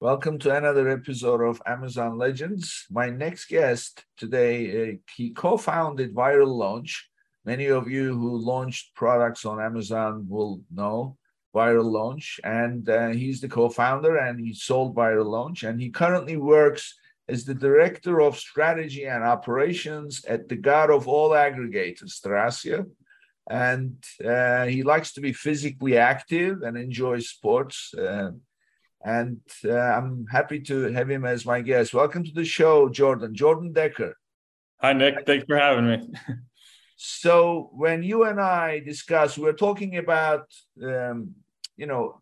Welcome to another episode of Amazon Legends. My next guest today, uh, he co-founded Viral Launch. Many of you who launched products on Amazon will know Viral Launch, and uh, he's the co-founder and he sold Viral Launch, and he currently works as the director of strategy and operations at the god of all aggregators, Thrasio. And uh, he likes to be physically active and enjoys sports. Uh, and uh, I'm happy to have him as my guest. Welcome to the show, Jordan. Jordan Decker. Hi, Nick. Thanks for having me. so when you and I discussed, we were talking about, um, you know,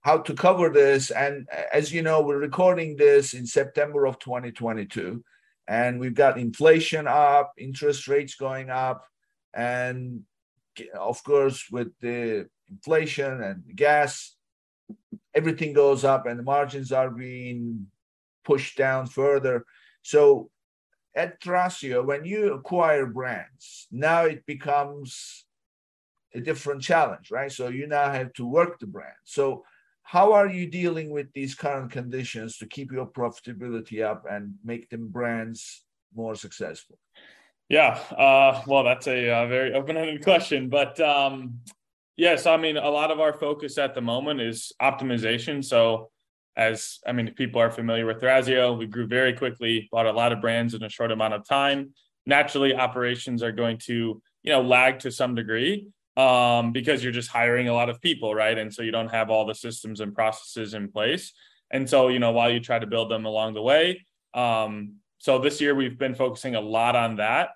how to cover this. And as you know, we're recording this in September of 2022, and we've got inflation up, interest rates going up, and of course, with the inflation and gas everything goes up and the margins are being pushed down further. So at Thrasio, when you acquire brands, now it becomes a different challenge, right? So you now have to work the brand. So how are you dealing with these current conditions to keep your profitability up and make them brands more successful? Yeah, uh, well, that's a, a very open-ended question, but um, Yes, I mean a lot of our focus at the moment is optimization. So as I mean, if people are familiar with Thrasio, we grew very quickly, bought a lot of brands in a short amount of time. Naturally, operations are going to, you know, lag to some degree um, because you're just hiring a lot of people, right? And so you don't have all the systems and processes in place. And so, you know, while you try to build them along the way. Um, so this year we've been focusing a lot on that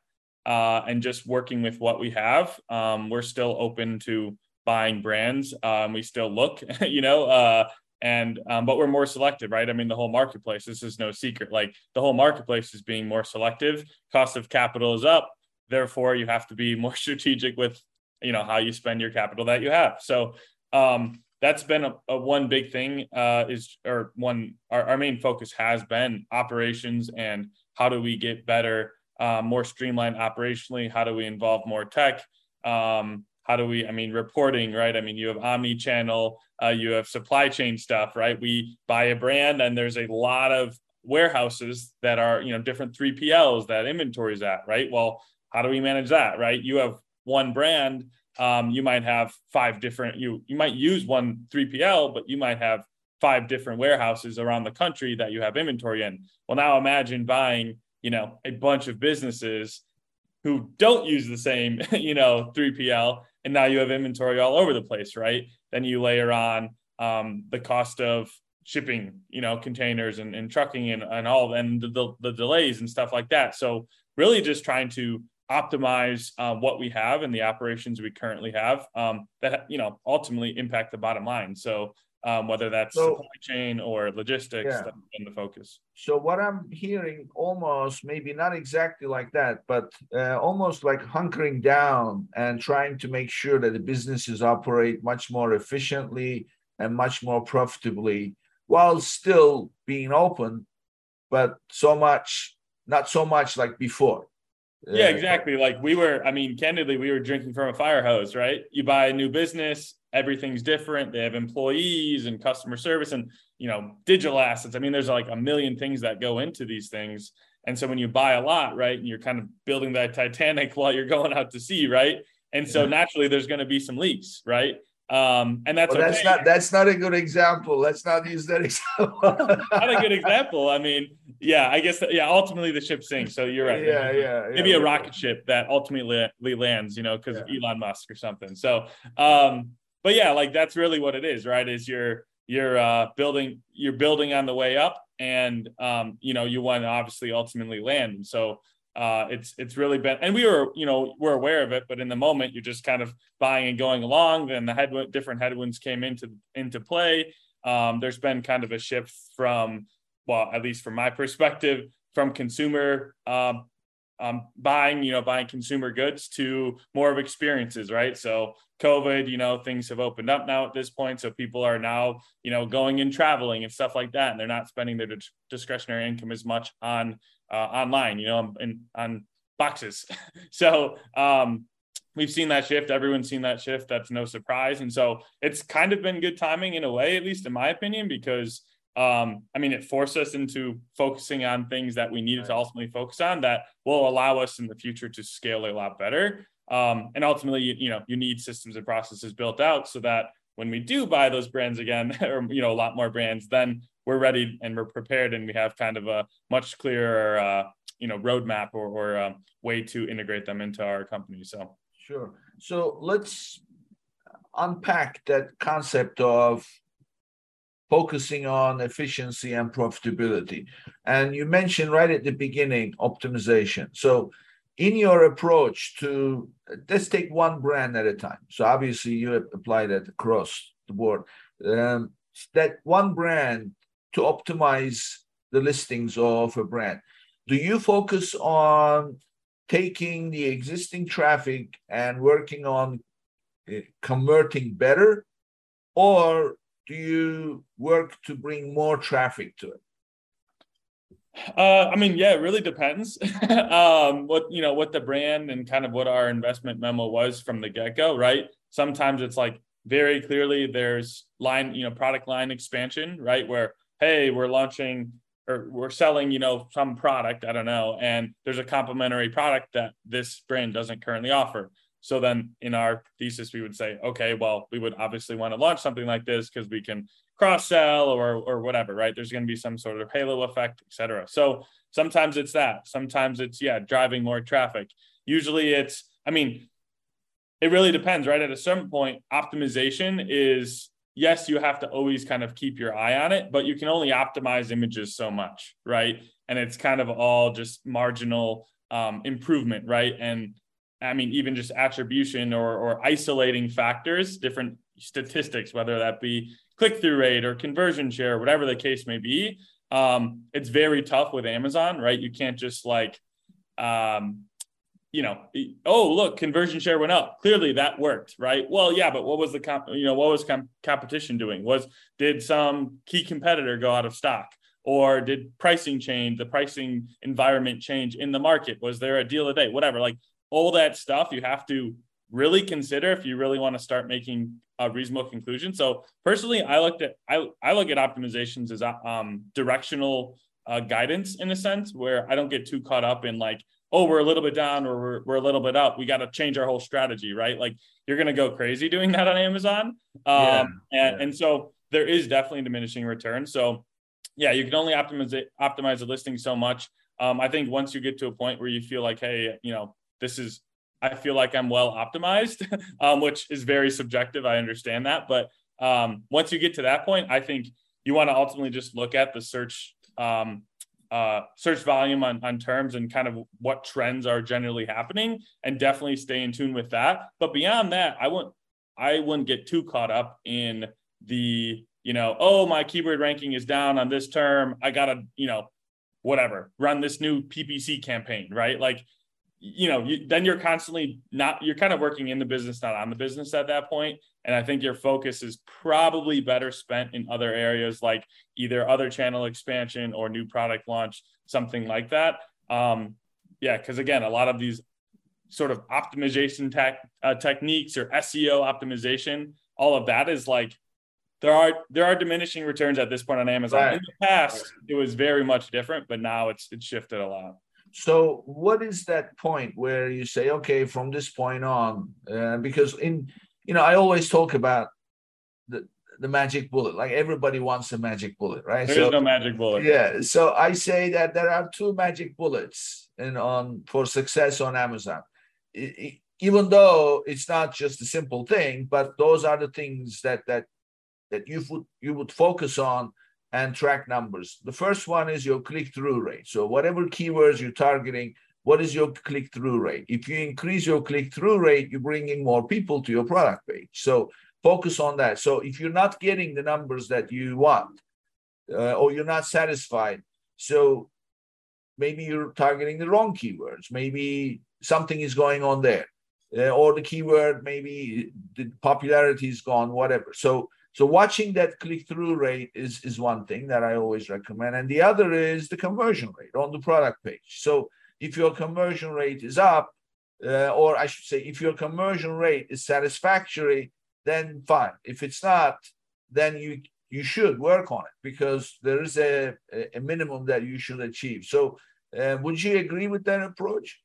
uh, and just working with what we have. Um, we're still open to buying brands. Um, we still look, you know, uh, and um, but we're more selective, right? I mean, the whole marketplace. This is no secret. Like the whole marketplace is being more selective. Cost of capital is up. Therefore, you have to be more strategic with, you know, how you spend your capital that you have. So um, that's been a, a one big thing. Uh, is or one our, our main focus has been operations and how do we get better, uh, more streamlined operationally? How do we involve more tech? Um, how do we i mean reporting right? I mean you have omni channel uh, you have supply chain stuff right? We buy a brand and there's a lot of warehouses that are you know different 3pls that inventory is at right? Well how do we manage that right? You have one brand um, you might have five different you you might use one 3pl but you might have five different warehouses around the country that you have inventory in. Well now imagine buying you know a bunch of businesses who don't use the same you know 3pl and now you have inventory all over the place, right? Then you layer on um, the cost of shipping, you know, containers and, and trucking and, and all and the, the, delays and stuff like that. So really just trying to optimize uh, what we have and the operations we currently have um, that, you know, ultimately impact the bottom line. So um, whether that's so, supply chain or logistics yeah. in the focus. So what I'm hearing almost maybe not exactly like that, but uh, almost like hunkering down and trying to make sure that the businesses operate much more efficiently and much more profitably while still being open, but so much not so much like before. Yeah, exactly. Like we were, I mean, candidly, we were drinking from a fire hose, right? You buy a new business, everything's different. They have employees and customer service and, you know, digital assets. I mean, there's like a million things that go into these things. And so when you buy a lot, right, and you're kind of building that Titanic while you're going out to sea, right? And so naturally there's going to be some leaks, right? Um, and that's well, that's not that's not a good example. Let's not use that example. not a good example. I mean, yeah, I guess yeah. Ultimately, the ship sinks. So you're right. Yeah, yeah. Maybe yeah, a rocket ship that ultimately lands, you know, because yeah. of Elon Musk or something. So, um, but yeah, like that's really what it is, right? Is you're you're uh, building you're building on the way up, and um, you know you want to obviously ultimately land. And so uh, it's it's really been, and we were, you know, we're aware of it, but in the moment, you're just kind of buying and going along. Then the headwind, different headwinds came into into play. Um, there's been kind of a shift from, well, at least from my perspective, from consumer um, um, buying, you know, buying consumer goods to more of experiences, right? So COVID, you know, things have opened up now at this point. So people are now, you know, going and traveling and stuff like that. And they're not spending their discretionary income as much on uh, online, you know, and on boxes. so um, we've seen that shift. Everyone's seen that shift. That's no surprise. And so it's kind of been good timing in a way, at least in my opinion, because um, I mean, it forced us into focusing on things that we needed right. to ultimately focus on that will allow us in the future to scale a lot better. Um, and ultimately, you, you know, you need systems and processes built out so that when we do buy those brands again, or you know, a lot more brands, then we're ready and we're prepared, and we have kind of a much clearer, uh, you know, roadmap or, or um, way to integrate them into our company. So sure. So let's unpack that concept of focusing on efficiency and profitability. And you mentioned right at the beginning optimization. So, in your approach to let's take one brand at a time. So, obviously, you apply that across the board. Um, that one brand to optimize the listings of a brand. Do you focus on taking the existing traffic and working on uh, converting better? Or do you work to bring more traffic to it? Uh, I mean, yeah, it really depends. um, what you know, what the brand and kind of what our investment memo was from the get go, right? Sometimes it's like very clearly there's line, you know, product line expansion, right? Where hey, we're launching or we're selling, you know, some product, I don't know, and there's a complementary product that this brand doesn't currently offer. So then in our thesis, we would say, okay, well, we would obviously want to launch something like this because we can cross sell or or whatever, right? There's going to be some sort of halo effect, et cetera. So sometimes it's that. Sometimes it's yeah, driving more traffic. Usually it's, I mean, it really depends, right? At a certain point, optimization is yes, you have to always kind of keep your eye on it, but you can only optimize images so much, right? And it's kind of all just marginal um, improvement, right? And I mean, even just attribution or, or isolating factors, different statistics, whether that be click through rate or conversion share, whatever the case may be. Um, it's very tough with Amazon, right? You can't just like, um, you know, oh look, conversion share went up. Clearly that worked, right? Well, yeah, but what was the comp? You know, what was comp- competition doing? Was did some key competitor go out of stock? Or did pricing change? The pricing environment change in the market? Was there a deal a day? Whatever. Like all that stuff you have to really consider if you really want to start making a reasonable conclusion. So personally, I looked at I I look at optimizations as um, directional uh, guidance in a sense where I don't get too caught up in like oh we're a little bit down or we're, we're a little bit up. We got to change our whole strategy right? Like you're going to go crazy doing that on amazon. Um, yeah, and, yeah. and so there is definitely diminishing return so yeah you can only optimize it, optimize the listing so much. Um, i think once you get to a point where you feel like hey you know this is I feel like I'm well optimized, um, which is very subjective. I understand that, but um, once you get to that point, I think you want to ultimately just look at the search um, uh, search volume on, on terms and kind of what trends are generally happening, and definitely stay in tune with that. But beyond that, I wouldn't I wouldn't get too caught up in the you know oh my keyword ranking is down on this term. I gotta you know whatever run this new PPC campaign right like you know, you, then you're constantly not, you're kind of working in the business, not on the business at that point. And I think your focus is probably better spent in other areas like either other channel expansion or new product launch, something like that. Um, yeah, because again, a lot of these sort of optimization tech, uh, techniques or SEO optimization, all of that is like there are there are diminishing returns at this point on Amazon. Right. In the past, it was very much different, but now it's it's shifted a lot. So, what is that point where you say, okay, from this point on, uh, because in, you know, I always talk about the the magic bullet. Like everybody wants a magic bullet, right? There so, is no magic bullet. Yeah. So I say that there are two magic bullets and on for success on Amazon. It, it, even though it's not just a simple thing, but those are the things that that that you would you would focus on and track numbers. The first one is your click through rate. So, whatever keywords you're targeting, what is your click through rate? If you increase your click through rate, you're bringing more people to your product page. So, focus on that. So, if you're not getting the numbers that you want, uh, or you're not satisfied, so maybe you're targeting the wrong keywords. Maybe something is going on there, uh, or the keyword maybe the popularity is gone, whatever. So so watching that click through rate is is one thing that I always recommend, and the other is the conversion rate on the product page. So if your conversion rate is up, uh, or I should say, if your conversion rate is satisfactory, then fine. If it's not, then you you should work on it because there is a, a minimum that you should achieve. So, uh, would you agree with that approach?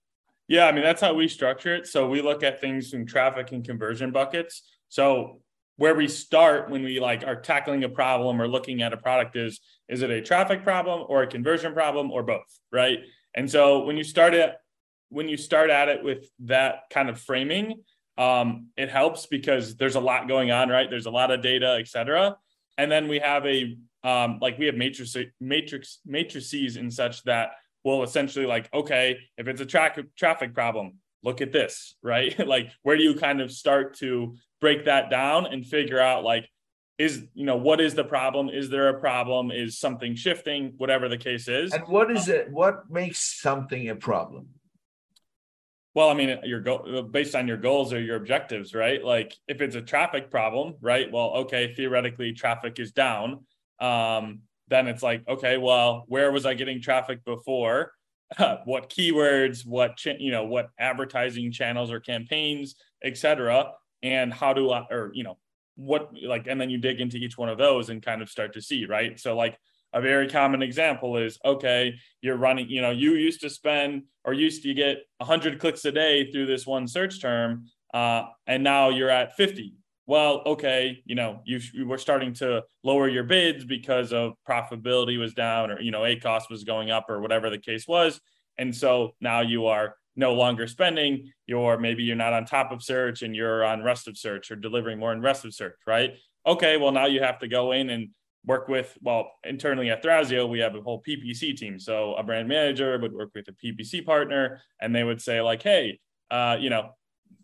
Yeah, I mean that's how we structure it. So we look at things in traffic and conversion buckets. So where we start when we like are tackling a problem or looking at a product is is it a traffic problem or a conversion problem or both, right? And so when you start it when you start at it with that kind of framing, um, it helps because there's a lot going on, right? There's a lot of data, et cetera. And then we have a um, like we have matrix matrix matrices and such that will essentially like, okay, if it's a track traffic problem, look at this, right? like where do you kind of start to break that down and figure out like is you know what is the problem is there a problem is something shifting whatever the case is and what is it what makes something a problem well, I mean, your goal based on your goals or your objectives, right? Like if it's a traffic problem, right? Well, okay, theoretically traffic is down. Um, then it's like, okay, well, where was I getting traffic before? what keywords, what cha- you know, what advertising channels or campaigns, etc. And how do I, or you know, what like, and then you dig into each one of those and kind of start to see, right? So like a very common example is okay you're running you know you used to spend or used to get 100 clicks a day through this one search term uh, and now you're at 50 well okay you know you, you were starting to lower your bids because of profitability was down or you know a cost was going up or whatever the case was. And so now you are no longer spending you're maybe you're not on top of search and you're on rest of search or delivering more in rest of search right? Okay well now you have to go in and work with well internally at Thrasio we have a whole PPC team. So a brand manager would work with a PPC partner and they would say like hey uh, you know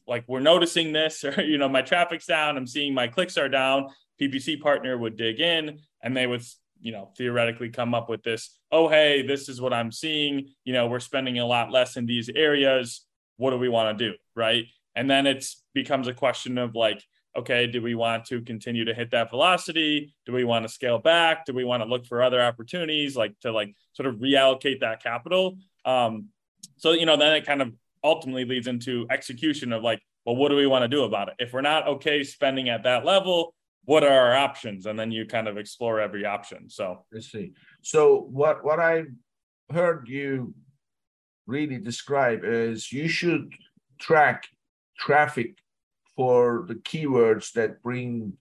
like we're noticing this or you know my traffic's down I'm seeing my clicks are down PPC partner would dig in and they would you know theoretically come up with this oh hey this is what I'm seeing you know we're spending a lot less in these areas what do we want to do right and then it's becomes a question of like okay, do we want to continue to hit that velocity? Do we want to scale back? Do we want to look for other opportunities like to like sort of reallocate that capital? Um, so, you know, then it kind of ultimately leads into execution of like, well, what do we want to do about it? If we're not okay spending at that level, what are our options? And then you kind of explore every option. So let's see. So what what I heard you really describe is you should track traffic for the keywords that bring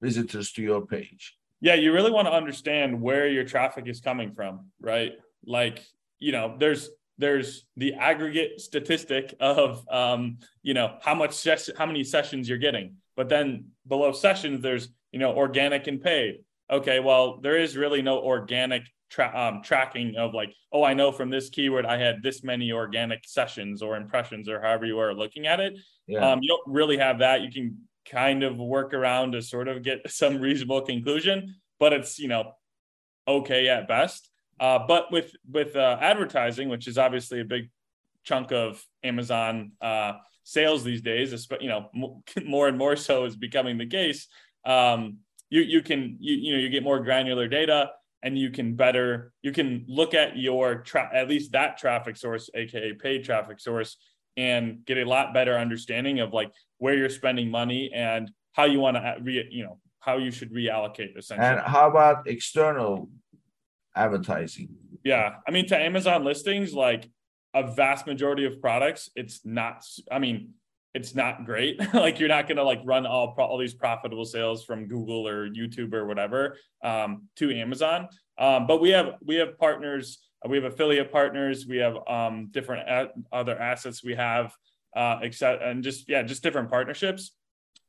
visitors to your page. Yeah, you really want to understand where your traffic is coming from, right? Like, you know, there's there's the aggregate statistic of um, you know how much ses- how many sessions you're getting but then below sessions there's you know organic and paid okay well there is really no organic tra- um, tracking of like oh i know from this keyword i had this many organic sessions or impressions or however you are looking at it yeah. Um, you don't really have that. You can kind of work around to sort of get some reasonable conclusion, but it's you know okay at best. Uh, but with with uh, advertising, which is obviously a big chunk of Amazon uh, sales these days, you know more and more so is becoming the case. Um, you you can you you know you get more granular data and you can better you can look at your tra- at least that traffic source aka paid traffic source and get a lot better understanding of like where you're spending money and how you want to re, you know how you should reallocate essentially. And how about external advertising? Yeah, I mean to Amazon listings, like a vast majority of products, it's not. I mean, it's not great. like you're not gonna like run all all these profitable sales from Google or YouTube or whatever um, to Amazon. Um, but we have we have partners uh, we have affiliate partners. We have um, different other assets we have, uh, except and just yeah, just different partnerships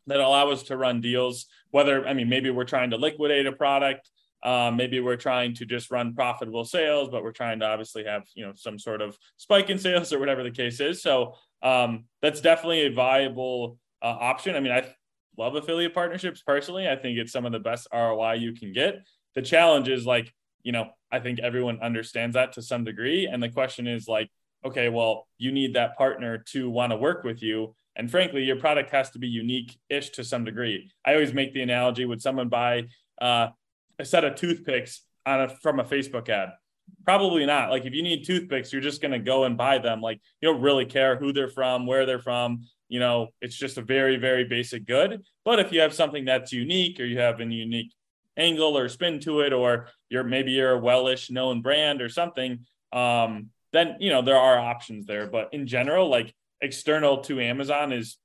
that allow us to run deals. Whether I mean maybe we're trying to liquidate a product, um, maybe we're trying to just run profitable sales, but we're trying to obviously have you know some sort of spike in sales or whatever the case is. So um, that's definitely a viable uh, option. I mean, I love affiliate partnerships personally. I think it's some of the best ROI you can get. The challenge is like you know, I think everyone understands that to some degree. And the question is like, okay, well, you need that partner to want to work with you. And frankly, your product has to be unique ish to some degree. I always make the analogy would someone buy uh, a set of toothpicks on a, from a Facebook ad? Probably not. Like if you need toothpicks, you're just going to go and buy them. Like you don't really care who they're from, where they're from. You know, it's just a very, very basic good. But if you have something that's unique or you have a unique angle or spin to it, or you're maybe you're a wellish known brand or something, um, then you know there are options there. But in general, like external to Amazon is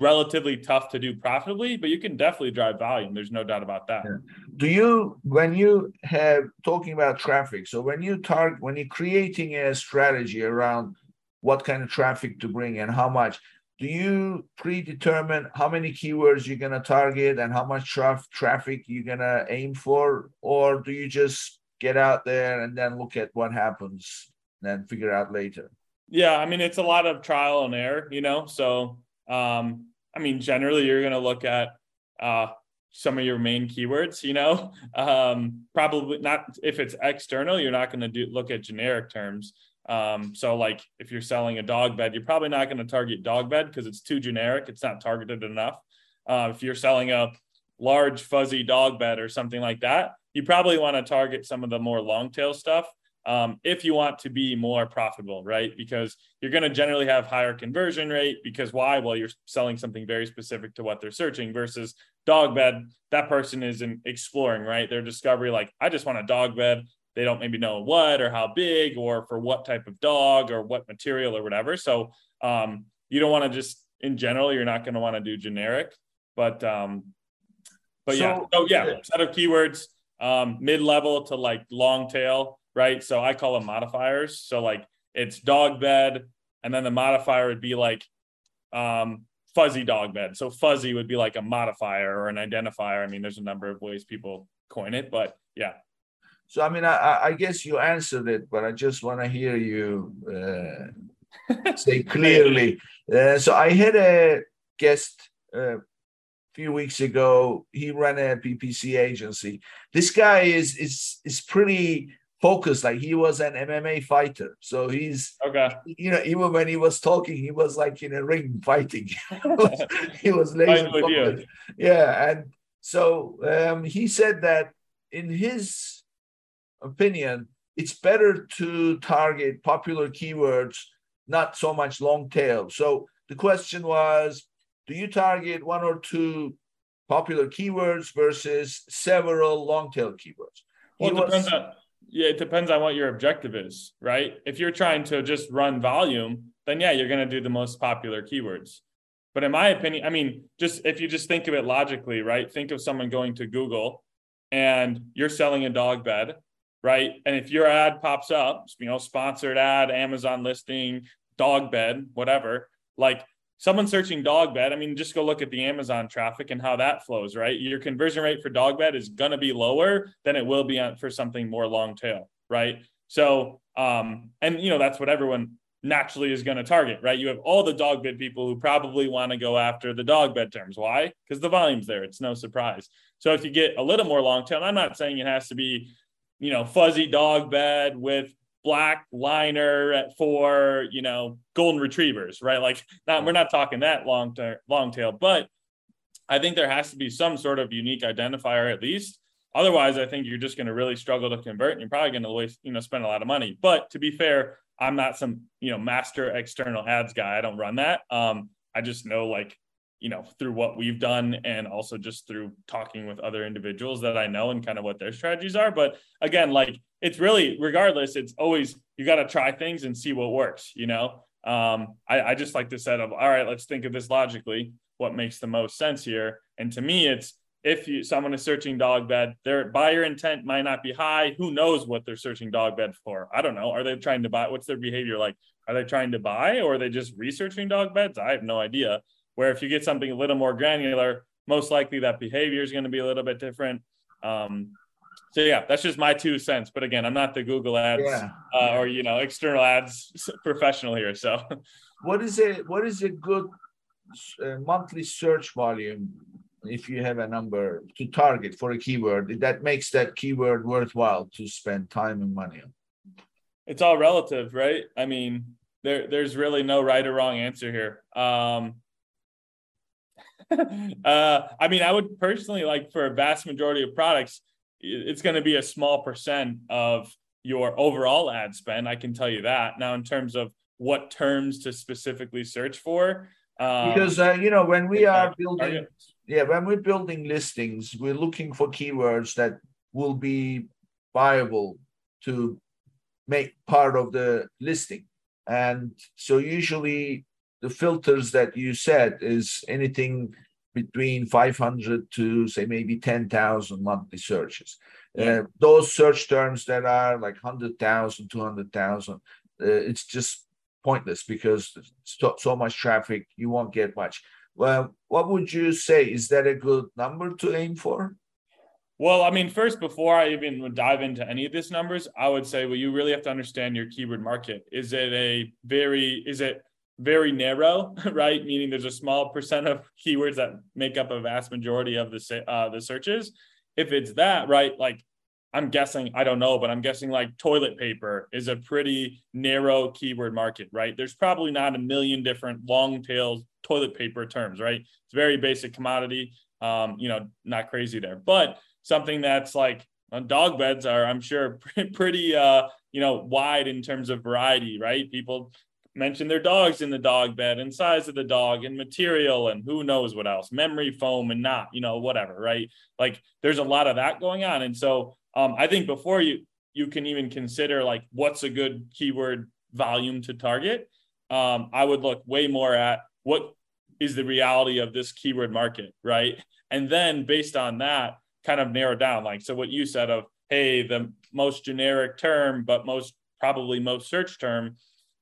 relatively tough to do profitably, but you can definitely drive volume. There's no doubt about that. Yeah. Do you, when you have talking about traffic, so when you target, when you're creating a strategy around what kind of traffic to bring and how much, do you predetermine how many keywords you're going to target and how much traf- traffic you're going to aim for? Or do you just get out there and then look at what happens and figure out later? Yeah, I mean, it's a lot of trial and error, you know? So, um, I mean, generally, you're going to look at uh, some of your main keywords. You know, um, probably not if it's external. You're not going to do look at generic terms. Um, so, like if you're selling a dog bed, you're probably not going to target dog bed because it's too generic. It's not targeted enough. Uh, if you're selling a large fuzzy dog bed or something like that, you probably want to target some of the more long tail stuff um, if you want to be more profitable, right? Because you're going to generally have higher conversion rate. Because why? Well, you're selling something very specific to what they're searching versus dog bed. That person is in exploring, right? Their discovery, like, I just want a dog bed. They don't maybe know what or how big or for what type of dog or what material or whatever. So um, you don't want to just, in general, you're not going to want to do generic. But, um, but so, yeah. So yeah. Set of keywords, um, mid level to like long tail right? So I call them modifiers. So like it's dog bed, and then the modifier would be like um, fuzzy dog bed. So fuzzy would be like a modifier or an identifier. I mean, there's a number of ways people coin it, but yeah. So I mean, I, I guess you answered it, but I just want to hear you uh, say clearly. Uh, so I had a guest uh, a few weeks ago. He ran a PPC agency. This guy is is is pretty focused like he was an MMA fighter. So he's okay. You know, even when he was talking, he was like in a ring fighting. he was laser focused. Yeah, and so um, he said that in his opinion, it's better to target popular keywords, not so much long tail. So the question was, do you target one or two popular keywords versus several long tail keywords? Well, it depends on yeah, it depends on what your objective is, right? If you're trying to just run volume, then yeah, you're going to do the most popular keywords. But in my opinion, I mean, just if you just think of it logically, right? Think of someone going to Google and you're selling a dog bed, right? And if your ad pops up, you know, sponsored ad, Amazon listing, dog bed, whatever, like someone searching dog bed, I mean, just go look at the Amazon traffic and how that flows, right? Your conversion rate for dog bed is going to be lower than it will be for something more long tail, right? So, um, and you know, that's what everyone naturally is going to target, right? You have all the dog bed people who probably want to go after the dog bed terms. Why? Because the volume's there. It's no surprise. So if you get a little more long tail, I'm not saying it has to be, you know, fuzzy dog bed with black liner for you know golden retrievers right? Like not we're not talking that long term long tail but i think there has to be some sort of unique identifier at least. Otherwise i think you're just going to really struggle to convert and you're probably going to waste you know spend a lot of money. But to be fair i'm not some you know master external ads guy. I don't run that. Um i just know like you know through what we've done and also just through talking with other individuals that i know and kind of what their strategies are. But again like it's really regardless it's always you got to try things and see what works you know? Um, I, I just like to set up all right let's think of this logically what makes the most sense here? And to me it's if you someone is searching dog bed their buyer intent might not be high who knows what they're searching dog bed for? I don't know are they trying to buy what's their behavior like? Are they trying to buy or are they just researching dog beds? I have no idea. Where if you get something a little more granular most likely that behavior is going to be a little bit different. Um, so yeah, that's just my two cents. But again, I'm not the Google ads yeah. uh, or you know external ads professional here. So, what is a what is a good uh, monthly search volume if you have a number to target for a keyword that makes that keyword worthwhile to spend time and money on? It's all relative, right? I mean, there there's really no right or wrong answer here. Um, uh, I mean, I would personally like for a vast majority of products, it's going to be a small percent of your overall ad spend. I can tell you that. Now, in terms of what terms to specifically search for, um, because uh, you know when we are building, yeah, when we're building listings, we're looking for keywords that will be viable to make part of the listing, and so usually the filters that you set is anything between 500 to say maybe 10,000 monthly searches. Yeah. Uh, those search terms that are like 100,000, 200,000, uh, it's just pointless because so, so much traffic, you won't get much. Well, what would you say? Is that a good number to aim for? Well, I mean, first, before I even dive into any of these numbers, I would say, well, you really have to understand your keyword market. Is it a very, is it very narrow, right? Meaning there's a small percent of keywords that make up a vast majority of the uh, the searches. If it's that, right, like I'm guessing, I don't know, but I'm guessing like toilet paper is a pretty narrow keyword market, right? There's probably not a million different long tail toilet paper terms, right? It's very basic commodity, um, you know, not crazy there. But something that's like dog beds are, I'm sure, pretty, uh, you know, wide in terms of variety, right? People mention their dogs in the dog bed and size of the dog and material and who knows what else memory foam and not you know whatever right? Like there's a lot of that going on. And so um, i think before you you can even consider like what's a good keyword volume to target um, i would look way more at what is the reality of this keyword market right? And then based on that kind of narrow down like so what you said of hey the most generic term but most probably most search term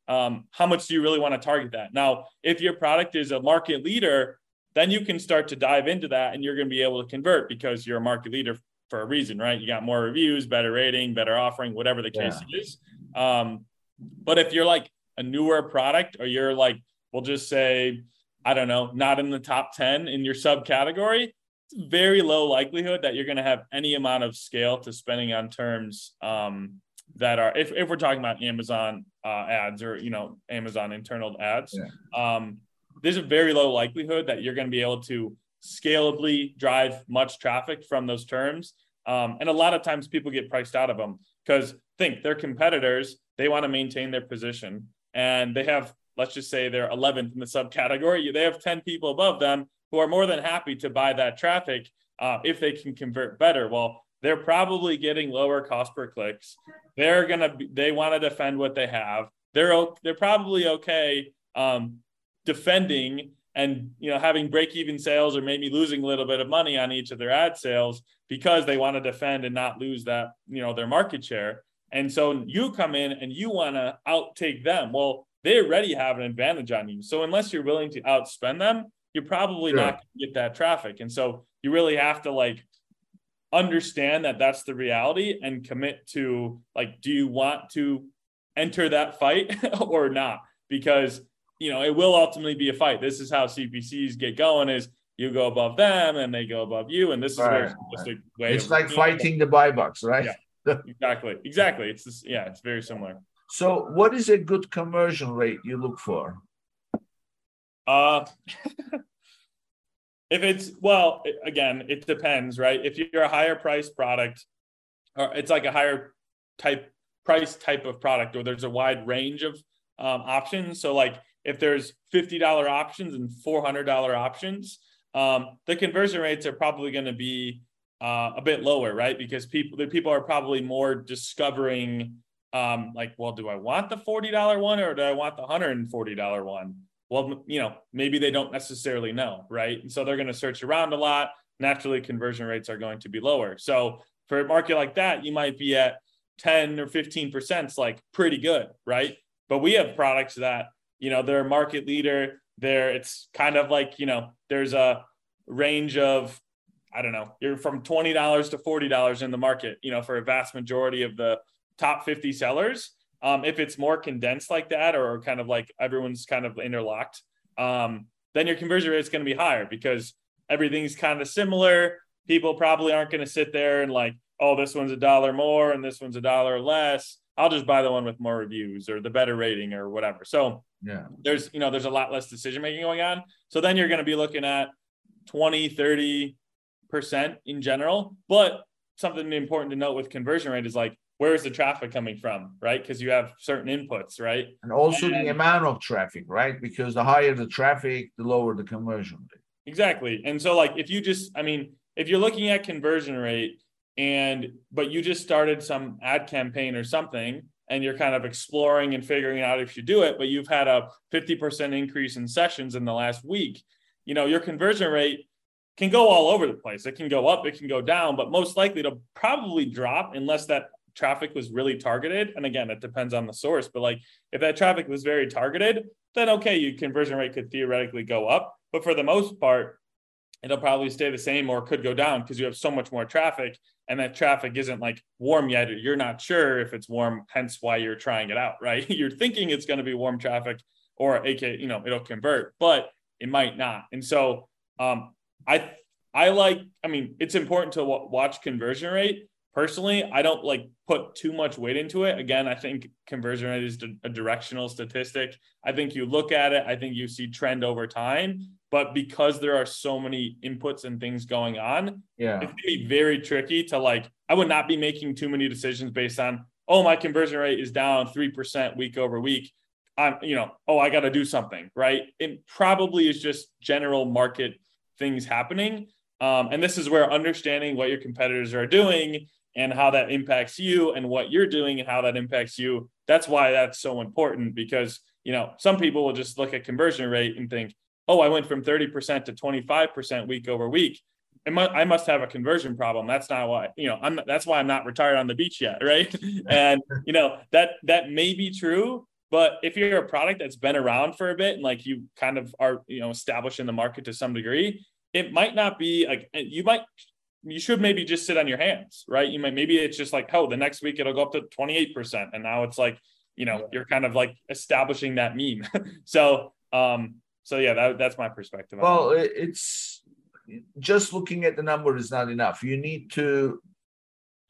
um, how much do you really want to target that? Now, if your product is a market leader, then you can start to dive into that and you're going to be able to convert because you're a market leader for a reason, right? You got more reviews, better rating, better offering, whatever the case yeah. is. Um, but if you're like a newer product or you're like, we'll just say, I don't know, not in the top 10 in your subcategory, it's very low likelihood that you're going to have any amount of scale to spending on terms um, that are if, if we're talking about amazon uh, ads or you know amazon internal ads. Yeah. um, there's a very low likelihood that you're going to be able to scalably drive much traffic from those terms. Um, and a lot of times people get priced out of them because think they're competitors they want to maintain their position and they have let's just say they're 11th in the subcategory they have 10 people above them who are more than happy to buy that traffic uh, if they can convert better. Well they're probably getting lower cost per clicks. They're gonna be, they want to defend what they have. They're they're probably okay um, defending and you know having break even sales or maybe losing a little bit of money on each of their ad sales because they want to defend and not lose that you know their market share. And so you come in and you want to outtake them. Well, they already have an advantage on you. So unless you're willing to outspend them, you're probably sure. not going to get that traffic. And so you really have to like understand that that's the reality and commit to like do you want to enter that fight or not? Because you know it will ultimately be a fight. This is how cpcs get going is you go above them and they go above you and this is right. a way it's like fighting the buy box right? Yeah, exactly exactly. It's this, yeah it's very similar. So what is a good conversion rate you look for? Uh If it's well, again, it depends, right? If you're a higher price product, or it's like a higher type price type of product, or there's a wide range of um, options. So, like if there's fifty dollar options and four hundred dollar options, um, the conversion rates are probably going to be uh, a bit lower, right? Because people the people are probably more discovering, um, like, well, do I want the forty dollar one or do I want the hundred and forty dollar one? Well, you know, maybe they don't necessarily know, right? And so they're going to search around a lot. Naturally, conversion rates are going to be lower. So for a market like that, you might be at 10 or 15%, it's like pretty good, right? But we have products that, you know, they're a market leader. There, it's kind of like, you know, there's a range of, I don't know, you're from $20 to $40 in the market, you know, for a vast majority of the top 50 sellers um, if it's more condensed like that, or kind of like everyone's kind of interlocked, um, then your conversion rate is going to be higher because everything's kind of similar. People probably aren't going to sit there and like, oh, this one's a dollar more and this one's a dollar less. I'll just buy the one with more reviews or the better rating or whatever. So yeah, there's, you know, there's a lot less decision making going on. So then you're going to be looking at 20, 30 percent in general. But something important to note with conversion rate is like, where's the traffic coming from, right? Because you have certain inputs, right? And also and, the amount of traffic, right? Because the higher the traffic, the lower the conversion rate. Exactly. And so, like, if you just, I mean, if you're looking at conversion rate and, but you just started some ad campaign or something, and you're kind of exploring and figuring out if you do it, but you've had a 50% increase in sessions in the last week, you know, your conversion rate can go all over the place. It can go up, it can go down, but most likely it'll probably drop unless that traffic was really targeted. And again, it depends on the source, but like if that traffic was very targeted, then okay, your conversion rate could theoretically go up. But for the most part, it'll probably stay the same or could go down because you have so much more traffic and that traffic isn't like warm yet. You're not sure if it's warm, hence why you're trying it out, right? you're thinking it's going to be warm traffic or AK, you know, it'll convert, but it might not. And so um, I I like, I mean, it's important to w- watch conversion rate, personally, I don't like put too much weight into it. Again, I think conversion rate is a directional statistic. I think you look at it, I think you see trend over time. But because there are so many inputs and things going on, yeah, it's gonna be very tricky to like. I would not be making too many decisions based on, oh, my conversion rate is down three percent week over week. I'm, you know, oh, I got to do something, right? It probably is just general market things happening. Um, and this is where understanding what your competitors are doing and how that impacts you and what you're doing and how that impacts you. That's why that's so important because, you know, some people will just look at conversion rate and think, oh, I went from 30% to 25% week over week. I must have a conversion problem. That's not why, you know, I'm that's why I'm not retired on the beach yet, right? and you know that that may be true, but if you're a product that's been around for a bit and like you kind of are, you know, established in the market to some degree, it might not be like you might you should maybe just sit on your hands, right? You might maybe it's just like, oh, the next week it'll go up to 28%. And now it's like, you know, you're kind of like establishing that meme. so um, so yeah, that, that's my perspective. Well, it's just looking at the number is not enough. You need to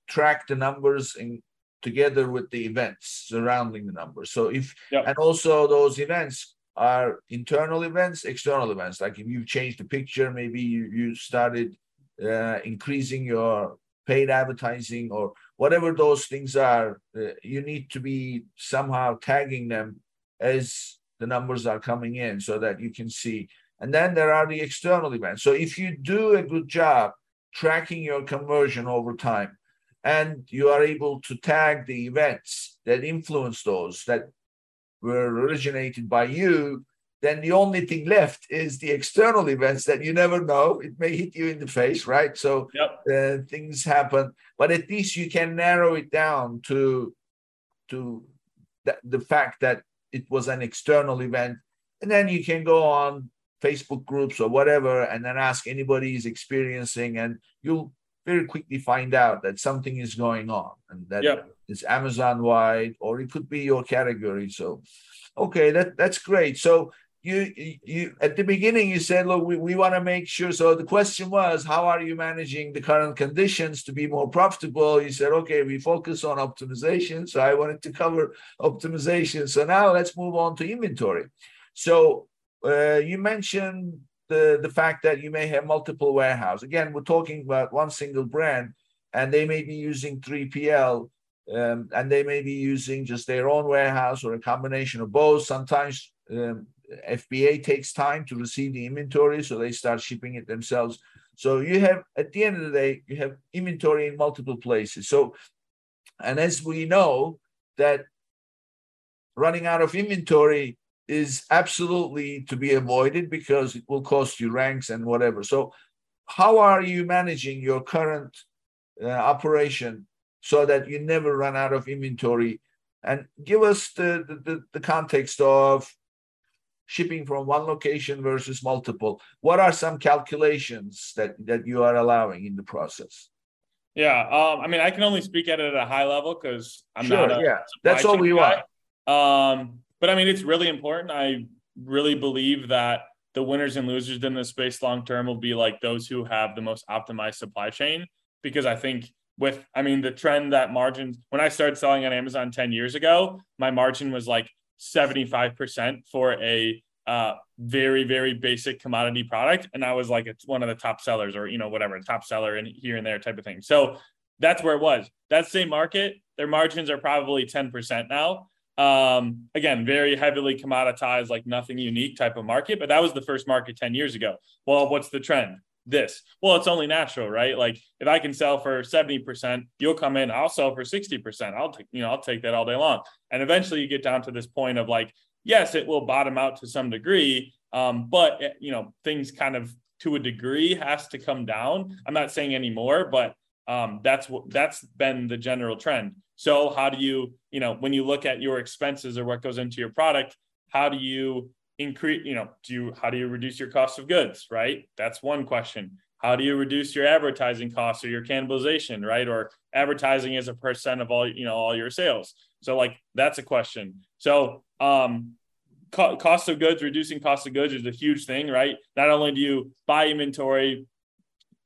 track the numbers in together with the events surrounding the numbers. So if yep. and also those events are internal events, external events. Like if you've changed the picture, maybe you, you started uh, increasing your paid advertising or whatever those things are, uh, you need to be somehow tagging them as the numbers are coming in so that you can see. And then there are the external events. So if you do a good job tracking your conversion over time, and you are able to tag the events that influence those that were originated by you, then the only thing left is the external events that you never know. It may hit you in the face, right? So yep. uh, things happen, but at least you can narrow it down to to the, the fact that it was an external event, and then you can go on Facebook groups or whatever, and then ask anybody is experiencing, and you'll very quickly find out that something is going on, and that yep. it's Amazon wide, or it could be your category. So, okay, that that's great. So you you at the beginning you said look we, we want to make sure so the question was how are you managing the current conditions to be more profitable? You said okay we focus on optimization so i wanted to cover optimization. So now let's move on to inventory. So uh, you mentioned the the fact that you may have multiple warehouse. Again we're talking about one single brand and they may be using 3pl um, and they may be using just their own warehouse or a combination of both. Sometimes um, FBA takes time to receive the inventory, so they start shipping it themselves. So you have, at the end of the day, you have inventory in multiple places. So, and as we know that running out of inventory is absolutely to be avoided because it will cost you ranks and whatever. So, how are you managing your current uh, operation so that you never run out of inventory? And give us the, the, the context of shipping from one location versus multiple. What are some calculations that that you are allowing in the process? Yeah um, i mean i can only speak at it at a high level because i'm sure, not a yeah. that's all we guy. want. Um, but i mean it's really important. I really believe that the winners and losers in this space long term will be like those who have the most optimized supply chain. Because I think with I mean the trend that margins when I started selling on Amazon 10 years ago, my margin was like 75% for a uh, very very basic commodity product and I was like it's one of the top sellers or you know whatever top seller and here and there type of thing. So that's where it was. That same market, their margins are probably 10% now. Um, again, very heavily commoditized, like nothing unique type of market, but that was the first market 10 years ago. Well, what's the trend? This. Well, it's only natural, right? Like if I can sell for 70%, you'll come in, I'll sell for 60%. I'll take, you know, I'll take that all day long. And eventually you get down to this point of like, yes, it will bottom out to some degree. Um, but eh, you know, things kind of to a degree has to come down. I'm not saying anymore, but um, that's what that's been the general trend. So how do you, you know, when you look at your expenses or what goes into your product, how do you increase, you know, do you how do you reduce your cost of goods, right? That's one question. How do you reduce your advertising costs or your cannibalization, right? Or advertising as a percent of all, you know, all your sales. So like that's a question. So um cost of goods, reducing cost of goods is a huge thing, right? Not only do you buy inventory,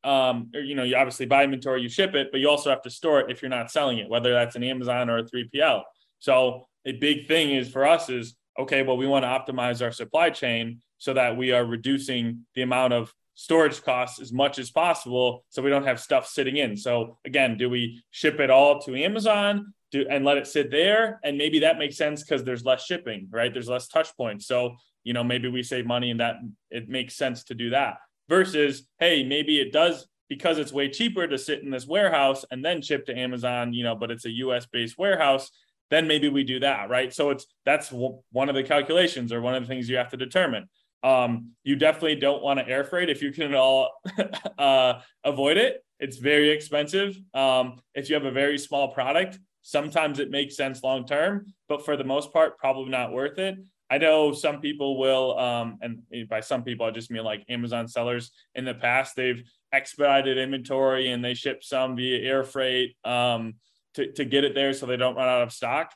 um, or, you know, you obviously buy inventory, you ship it, but you also have to store it if you're not selling it, whether that's an Amazon or a 3PL. So a big thing is for us is okay, well, we want to optimize our supply chain so that we are reducing the amount of storage costs as much as possible so we don't have stuff sitting in. So again, do we ship it all to Amazon do, and let it sit there? And maybe that makes sense because there's less shipping, right? There's less touch points. So, you know, maybe we save money and that it makes sense to do that versus hey maybe it does because it's way cheaper to sit in this warehouse and then ship to amazon you know but it's a us based warehouse then maybe we do that right? So it's that's one of the calculations or one of the things you have to determine. Um, you definitely don't want to air freight. If you can at all uh, avoid it it's very expensive. Um, if you have a very small product sometimes it makes sense long term but for the most part probably not worth it. I know some people will, um, and by some people, I just mean like Amazon sellers in the past, they've expedited inventory and they ship some via air freight. Um, to, to get it there so they don't run out of stock.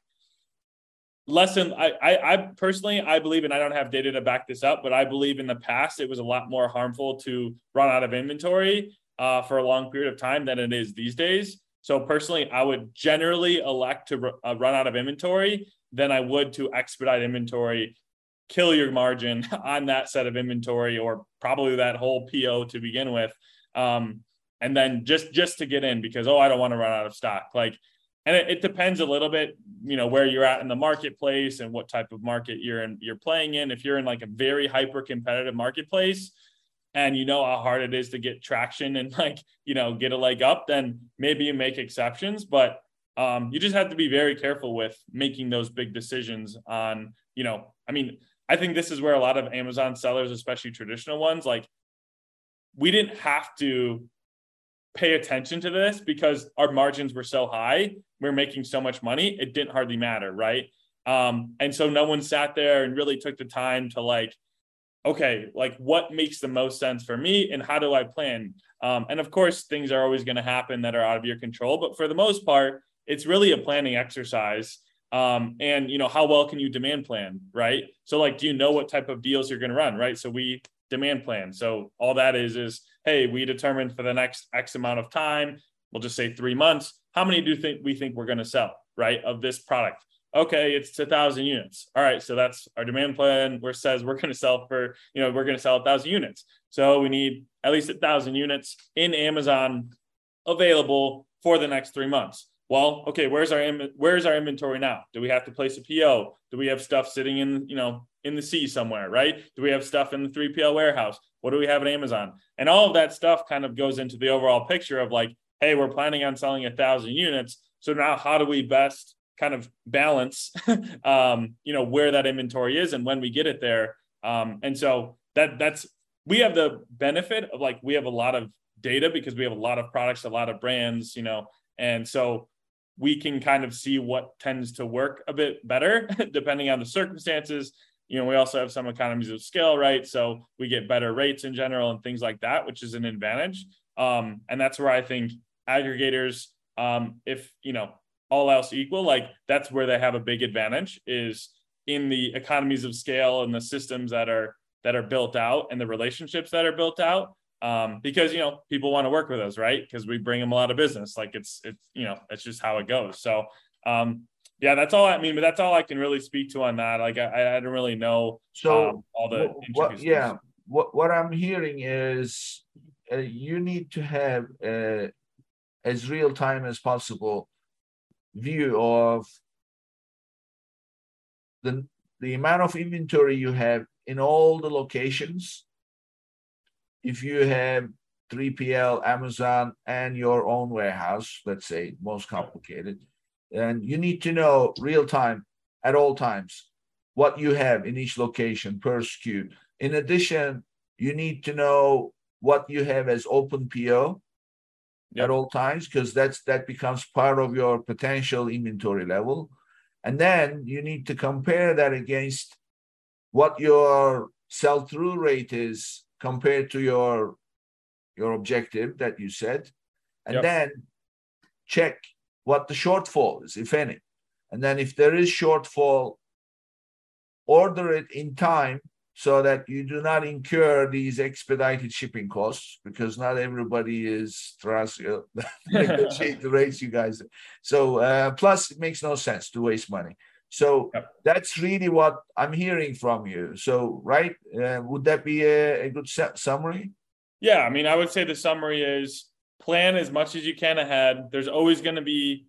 Lesson, I, I, I personally, I believe, and I don't have data to back this up, but I believe in the past it was a lot more harmful to run out of inventory uh, for a long period of time than it is these days. So personally, I would generally elect to uh, run out of inventory than I would to expedite inventory, kill your margin on that set of inventory or probably that whole PO to begin with. Um, and then just just to get in because oh I don't want to run out of stock. Like and it, it, depends a little bit, you know, where you're at in the marketplace and what type of market you're in you're playing in. If you're in like a very hyper competitive marketplace, and you know how hard it is to get traction and like you know get a leg up then maybe you make exceptions but um, you just have to be very careful with making those big decisions on, you know, I mean, I think this is where a lot of Amazon sellers, especially traditional ones, like we didn't have to pay attention to this because our margins were so high. We are making so much money. It didn't hardly matter. Right. Um, and so no one sat there and really took the time to like, okay, like what makes the most sense for me and how do I plan? Um, and of course, things are always going to happen that are out of your control. But for the most part, it's really a planning exercise um, and you know how well can you demand plan right so like do you know what type of deals you're going to run right so we demand plan. So all that is is hey we determined for the next x amount of time we'll just say three months how many do think we think we're going to sell right of this product? Okay it's a thousand units. All right so that's our demand plan where says we're going to sell for you know we're going to sell a thousand units. So we need at least a thousand units in amazon available for the next three months well, okay, where's our where's our inventory now? Do we have to place a PO? Do we have stuff sitting in, you know, in the sea somewhere, right? Do we have stuff in the 3PL warehouse? What do we have at Amazon? And all of that stuff kind of goes into the overall picture of like, hey, we're planning on selling a thousand units. So now how do we best kind of balance um, you know, where that inventory is and when we get it there? Um, and so that that's we have the benefit of like we have a lot of data because we have a lot of products, a lot of brands, you know, and so we can kind of see what tends to work a bit better depending on the circumstances. You know, we also have some economies of scale, right? So we get better rates in general and things like that, which is an advantage. Um, and that's where I think aggregators, um, if you know, all else equal, like that's where they have a big advantage is in the economies of scale and the systems that are that are built out and the relationships that are built out um, because you know people want to work with us right? Because we bring them a lot of business. Like it's it's you know that's just how it goes. So um, yeah that's all i mean but that's all i can really speak to on that. Like i, I don't really know So um, all the what, yeah, what what I'm hearing is uh, you need to have uh, as real time as possible view of the the amount of inventory you have in all the locations. If you have 3PL, Amazon, and your own warehouse, let's say most complicated, and you need to know real time at all times what you have in each location per SKU. In addition, you need to know what you have as open PO Yep. at all times because that's that becomes part of your potential inventory level. And then you need to compare that against what your sell-through rate is compared to your your objective that you set. And Yep. then check what the shortfall is, if any. And then if there is shortfall, order it in time so that you do not incur these expedited shipping costs because not everybody is trust negotiate the rates you guys so uh, plus it makes no sense to waste money so Yep. that's really what i'm hearing from you so right uh, would that be a, a good su- summary Yeah, I mean, I would say the summary is plan as much as you can ahead. There's always going to be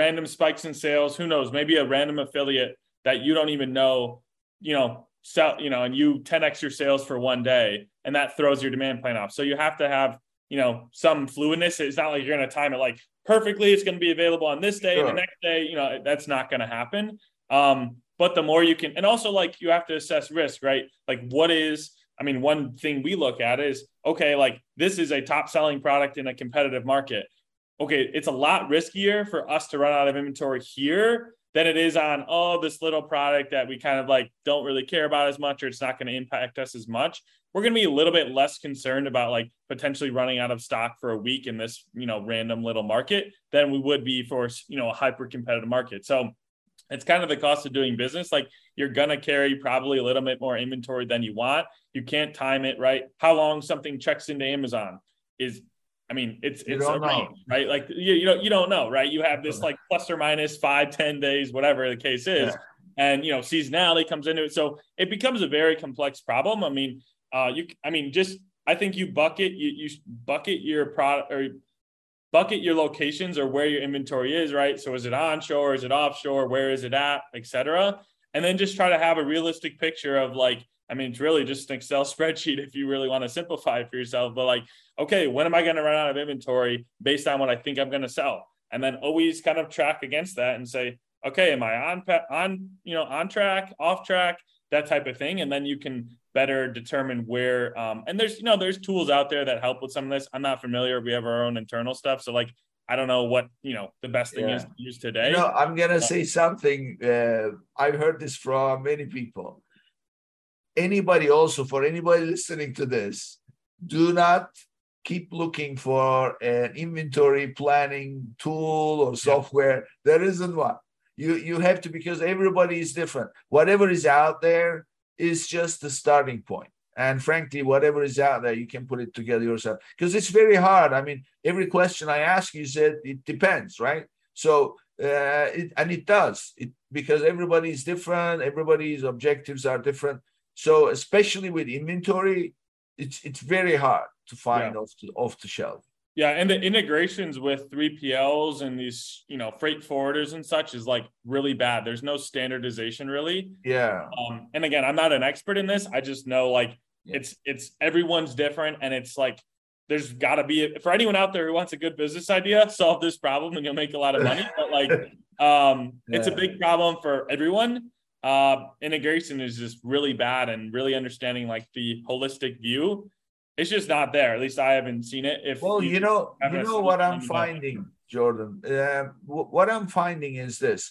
random spikes in sales. Who knows? Maybe a random affiliate that you don't even know, you know, sell, you know, and you 10x your sales for one day, and that throws your demand plan off. So you have to have, you know, some fluidness. It's not like you're going to time it like perfectly. It's going to be available on this day and the next day. You know, that's not going to happen. Um, but the more you can, and also like you have to assess risk, right? Like what is I mean, one thing we look at is okay, like this is a top selling product in a competitive market. Okay, it's a lot riskier for us to run out of inventory here than it is on, oh, this little product that we kind of like don't really care about as much or it's not going to impact us as much. We're going to be a little bit less concerned about like potentially running out of stock for a week in this, you know, random little market than we would be for, you know, a hyper competitive market. So it's kind of the cost of doing business. Like you're gonna carry probably a little bit more inventory than you want. You can't time it right. How long something checks into Amazon is, I mean, it's You it's a range, right? Like you you don't you don't know, right? You have this like plus or minus minus five, ten days, whatever the case is, Yeah. and you know seasonality comes into it, so it becomes a very complex problem. I mean, uh, you I mean just I think you bucket you you bucket your product or bucket your locations or where your inventory is, right? So is it onshore, is it offshore, where is it at, et cetera? And then just try to have a realistic picture of like, I mean, it's really just an Excel spreadsheet if you really want to simplify it for yourself. But like, okay, when am I going to run out of inventory based on what I think I'm going to sell? And then always kind of track against that and say, okay, am I on on you know on track, off track, that type of thing, and then you can better determine where. Um, and there's you know there's tools out there that help with some of this. I'm not familiar. We have our own internal stuff, so like I don't know what you know the best thing is Yeah. to use today. No, I'm gonna say something. Uh, I've heard this from many people. Anybody also for anybody listening to this, do not keep looking for an inventory planning tool or software. There isn't one. You you have to because everybody is different. Whatever is out there is just the starting point. And frankly, whatever is out there, you can put it together yourself because it's very hard. I mean, every question I ask you said it depends, right? So uh, it, and it does it because everybody is different everybody's objectives are different so especially with inventory it's it's very hard to find off the off the shelf Yeah, and the integrations with 3PLs and these, you know, freight forwarders and such is like really bad. There's no standardization really. yeah Um, and again, I'm not an expert in this. I just know like Yeah. it's it's everyone's different, and it's like there's got to be for anyone out there who wants a good business idea, solve this problem, and you'll make a lot of money. But like, um, it's a big problem for everyone. Uh, integration is just really bad, and really understanding like the holistic view, it's just not there. At least I haven't seen it. If well you know you know what i'm finding jordan uh, wh- what i'm finding is this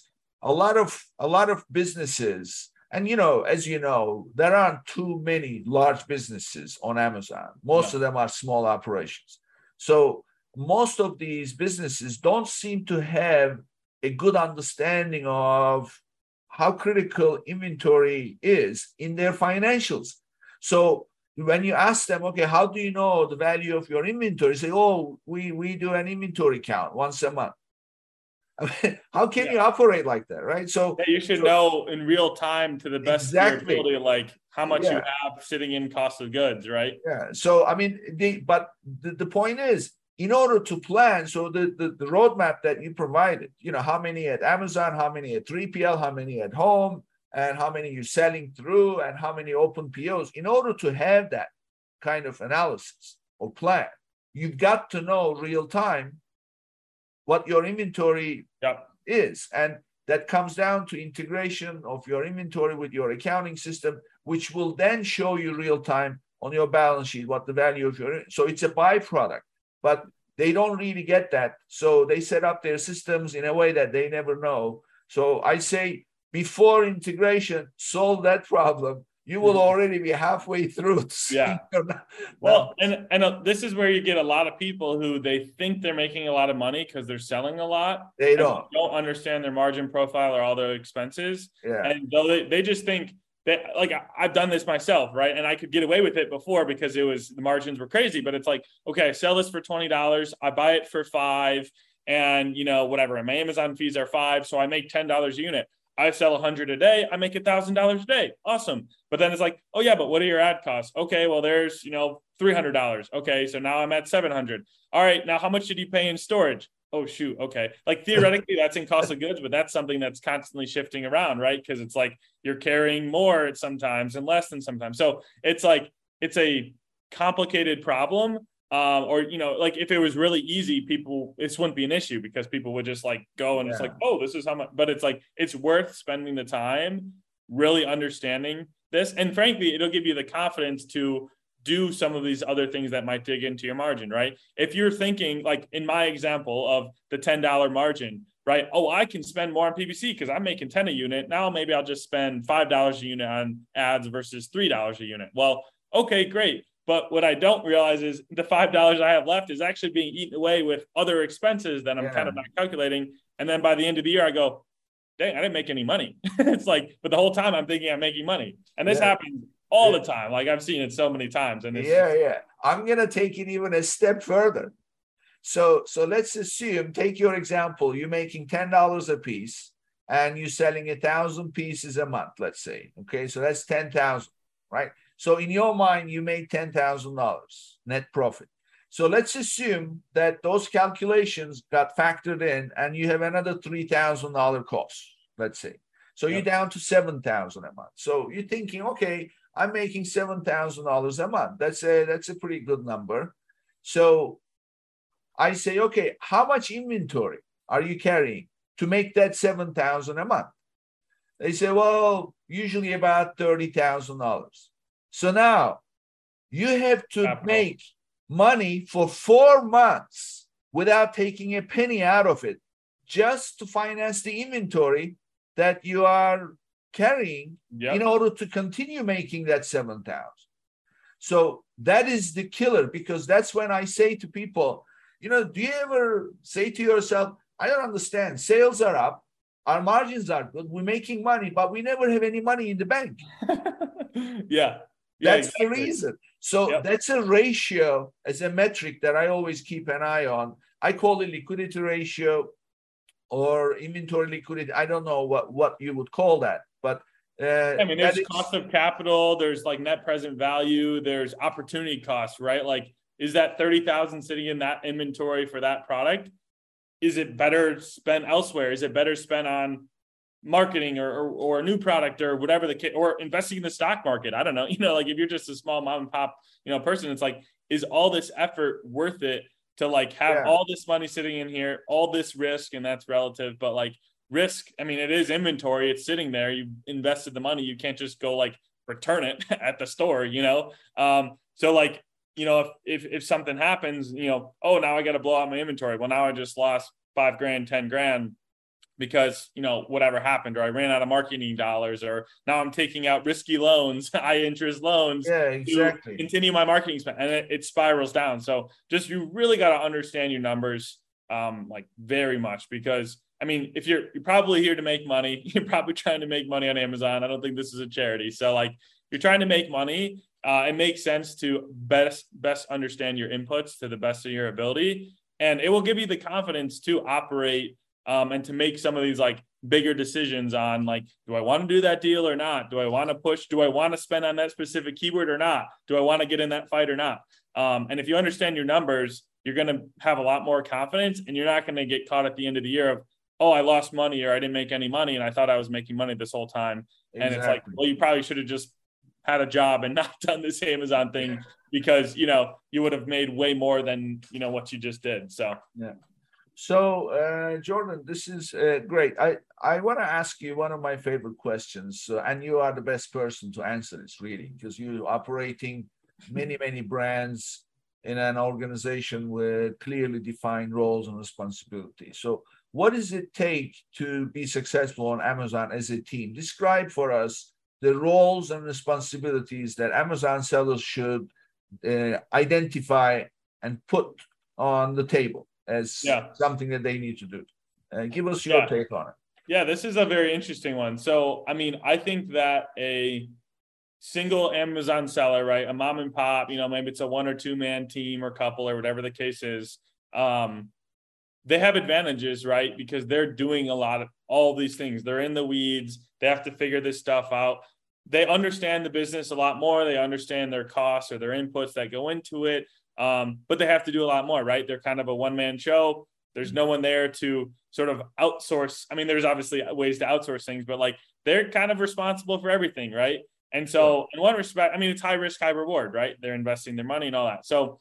a lot of a lot of businesses and you know as you know there aren't too many large businesses on amazon most No. of them are small operations so most of these businesses don't seem to have a good understanding of how critical inventory is in their financials So when you ask them, okay, how do you know the value of your inventory? Say, oh, we we do an inventory count once a month. I mean, how can yeah. you operate like that, right? So yeah, you should so, know in real time to the best exactly. ability, like how much yeah. you have sitting in cost of goods, right? Yeah. So I mean, the but the, the point is, in order to plan, so the, the the roadmap that you provided, you know, how many at Amazon, how many at 3PL, how many at home, and how many you're selling through, and how many open POs. In order to have that kind of analysis or plan, you've got to know real time what your inventory yep. is. And that comes down to integration of your inventory with your accounting system, which will then show you real time on your balance sheet what the value of your so it's a byproduct, but they don't really get that. So they set up their systems in a way that they never know. So I say before integration, solve that problem you will mm-hmm. already be halfway through. Yeah. well, and and uh, this is where you get a lot of people who they think they're making a lot of money because they're selling a lot. They don't don't understand their margin profile or all their expenses. Yeah. And though they, they just think that like I've done this myself, right? And I could get away with it before because it was the margins were crazy. But it's like, okay, I sell this for twenty dollars, I buy it for five, and you know whatever. And my Amazon fees are five, so I make ten dollars a unit. I sell 100 a day, I make a $1,000 a day. Awesome. But then it's like, oh, yeah, but what are your ad costs? Okay, well, there's, you know, $300. Okay, so now I'm at 700. All right, now how much did you pay in storage? Oh, shoot. Okay. Like theoretically, that's in cost of goods, but that's something that's constantly shifting around, right? Because it's like you're carrying more at sometimes and less than sometimes. So it's like, it's a complicated problem um, or you know, like if it was really easy, people this wouldn't be an issue because people would just like go and yeah. it's like, oh, this is how much. But it's like it's worth spending the time really understanding this, and frankly, it'll give you the confidence to do some of these other things that might dig into your margin, right? If you're thinking like in my example of the ten dollar margin, right? Oh, I can spend more on PPC because I'm making 10 a unit. Now maybe I'll just spend $5 a unit on ads versus $3 a unit. Well, okay, great. But what I don't realize is the five dollars I have left is actually being eaten away with other expenses that I'm yeah. kind of not calculating. And then by the end of the year, I go, dang, I didn't make any money. it's like, but the whole time I'm thinking I'm making money. And this yeah. happens all yeah. the time. Like I've seen it so many times. And yeah, yeah. I'm gonna take it even a step further. So so let's assume, take your example, you're making ten dollars a piece and you're selling a thousand pieces a month, let's say. Okay, so that's ten thousand, right? So in your mind, you made $10,000 net profit. So let's assume that those calculations got factored in and you have another $3,000 cost, let's say. So yep. you're down to 7,000 a month. So you're thinking, okay, I'm making $7,000 a month. That's a, that's a pretty good number. So I say, okay, how much inventory are you carrying to make that 7,000 a month? They say, well, usually about $30,000. So now you have to make money for four months without taking a penny out of it just to finance the inventory that you are carrying yep. in order to continue making that 7,000. So that is the killer because that's when I say to people, you know, do you ever say to yourself, I don't understand, sales are up, our margins are good, we're making money, but we never have any money in the bank. yeah. That's exactly. the reason. So yep. that's a ratio as a metric that I always keep an eye on. I call it liquidity ratio or inventory liquidity. I don't know what, what you would call that, but uh, I mean, there's is, cost of capital, there's like net present value, there's opportunity cost, right? Like, is that 30,000 sitting in that inventory for that product? Is it better spent elsewhere? Is it better spent on marketing or, or, or, a new product or whatever the case, or investing in the stock market. I don't know. You know, like if you're just a small mom and pop, you know, person, it's like, is all this effort worth it to like have yeah. all this money sitting in here, all this risk, and that's relative, but like risk, I mean, it is inventory, it's sitting there. You invested the money, you can't just go like return it at the store, you know? Um, so like, you know, if, if if something happens, you know, oh now I got to blow out my inventory. Well, now I just lost five grand, ten grand because you know whatever happened or i ran out of marketing dollars or now i'm taking out risky loans high interest loans yeah exactly. continue my marketing spend and it, it spirals down. So just you really got to understand your numbers um like very much because i mean if you're you're probably here to make money you're probably trying to make money on amazon. I don't think this is a charity. So like you're trying to make money uh, it makes sense to best best understand your inputs to the best of your ability, and it will give you the confidence to operate um, and to make some of these like bigger decisions on like, do I want to do that deal or not? Do I want to push? Do I want to spend on that specific keyword or not? Do I want to get in that fight or not? Um, and if you understand your numbers, you're going to have a lot more confidence, and you're not going to get caught at the end of the year of, oh, I lost money or I didn't make any money, and I thought I was making money this whole time. Exactly. And it's like, well, you probably should have just had a job and not done this Amazon thing because you know you would have made way more than you know what you just did. So yeah. So uh, Jordan, this is uh, great. I I want to ask you one of my favorite questions, uh, and you are the best person to answer this really because you're operating many many brands in an organization with clearly defined roles and responsibilities. So what does it take to be successful on Amazon as a team? Describe for us the roles and responsibilities that Amazon sellers should uh, identify and put on the table as yeah. something that they need to do. Uh, give us your yeah. take on it. Yeah, this is a very interesting one. So, I mean, I think that a single Amazon seller, right, a mom and pop, you know, maybe it's a one or two man team or couple or whatever the case is, um, they have advantages, right? Because they're doing a lot of all these things. They're in the weeds. They have to figure this stuff out they understand the business a lot more. They understand their costs or their inputs that go into it. Um, but they have to do a lot more, right? They're kind of a one man show. There's no one there to sort of outsource. I mean, there's obviously ways to outsource things, but like they're kind of responsible for everything, right? And so, in one respect, I mean, it's high risk, high reward, right? They're investing their money and all that. So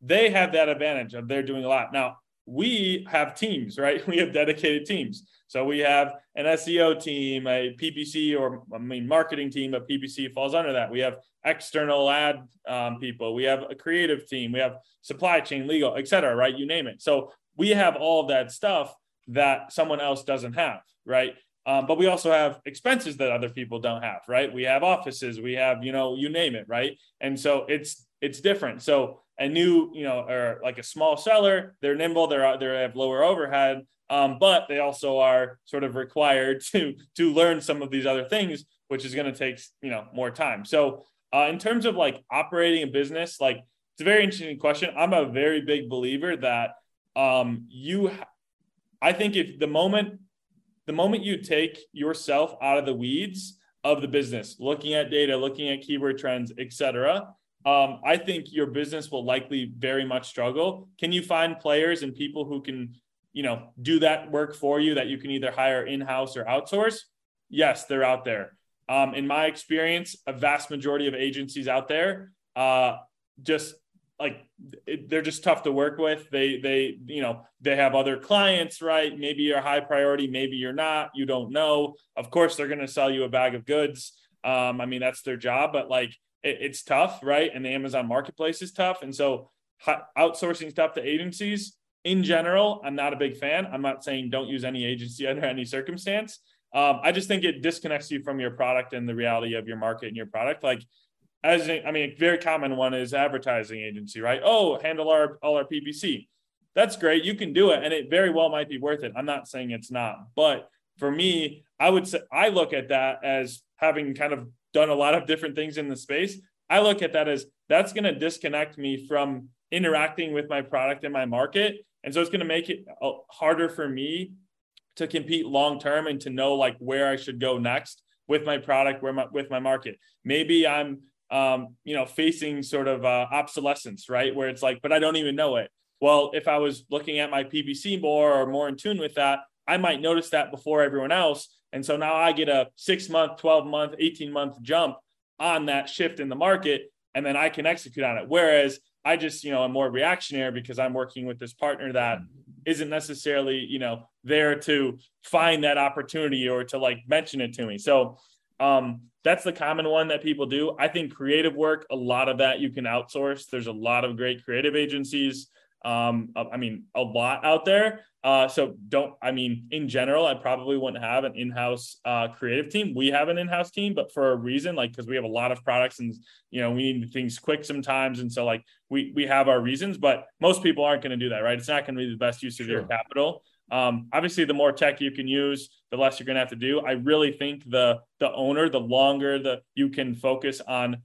they have that advantage of they're doing a lot. Now, we have teams, right? We have dedicated teams. So we have an SEO team, a PPC or I mean marketing team, but PPC falls under that. We have external ad um, people. We have a creative team. We have supply chain, legal, et cetera, right? You name it. So we have all of that stuff that someone else doesn't have, right? Um, but we also have expenses that other people don't have, right? We have offices, we have, you know, you name it, right? And so it's it's different. So a new, you know, or like a small seller, they're nimble, they're they have lower overhead, um, but they also are sort of required to to learn some of these other things, which is going to take you know more time. So uh, in terms of like operating a business, like it's a very interesting question. I'm a very big believer that um, you, I think if the moment the moment you take yourself out of the weeds of the business, looking at data, looking at keyword trends, etc. Um, I think your business will likely very much struggle. Can you find players and people who can you know do that work for you that you can either hire in-house or outsource? Yes they're out there. Um, in my experience a vast majority of agencies out there uh, just like it, they're just tough to work with. They they you know they have other clients right? Maybe you're high priority maybe you're not. You don't know. Of course they're going to sell you a bag of goods. Um, i mean that's their job but like it, it's tough right and the amazon marketplace is tough and so outsourcing stuff to agencies in general, I'm not a big fan. I'm not saying don't use any agency under any circumstance. Um, I just think it disconnects you from your product and the reality of your market and your product. Like, as I mean, a very common one is advertising agency, right? Oh, handle our all our PPC. That's great. You can do it, and it very well might be worth it. I'm not saying it's not, but for me, I would say I look at that as having kind of done a lot of different things in the space. I look at that as that's going to disconnect me from interacting with my product and my market and so it's going to make it uh, harder for me to compete long term and to know like where I should go next with my product, where my with my market. Maybe I'm um, you know facing sort of uh, obsolescence, right? Where it's like, but I don't even know it. Well, if I was looking at my PPC more or more in tune with that, I might notice that before everyone else. And so now I get a six month, 12 month, 18 month jump on that shift in the market, and then I can execute on it. Whereas I just, you know, I'm more reactionary because I'm working with this partner that isn't necessarily, you know, there to find that opportunity or to like mention it to me. So um, that's the common one that people do. I think creative work, a lot of that you can outsource. There's a lot of great creative agencies. Um, I mean, a lot out there. Uh, so don't, I mean, in general, I probably wouldn't have an in-house uh, creative team. We have an in-house team, but for a reason, like, cause we have a lot of products and, you know, we need things quick sometimes. And so like, we, we have our reasons, but most people aren't going to do that, right? It's not going to be the best use of sure. your capital. Um, obviously the more tech you can use, the less you're going to have to do. I really think the, the owner, the longer the you can focus on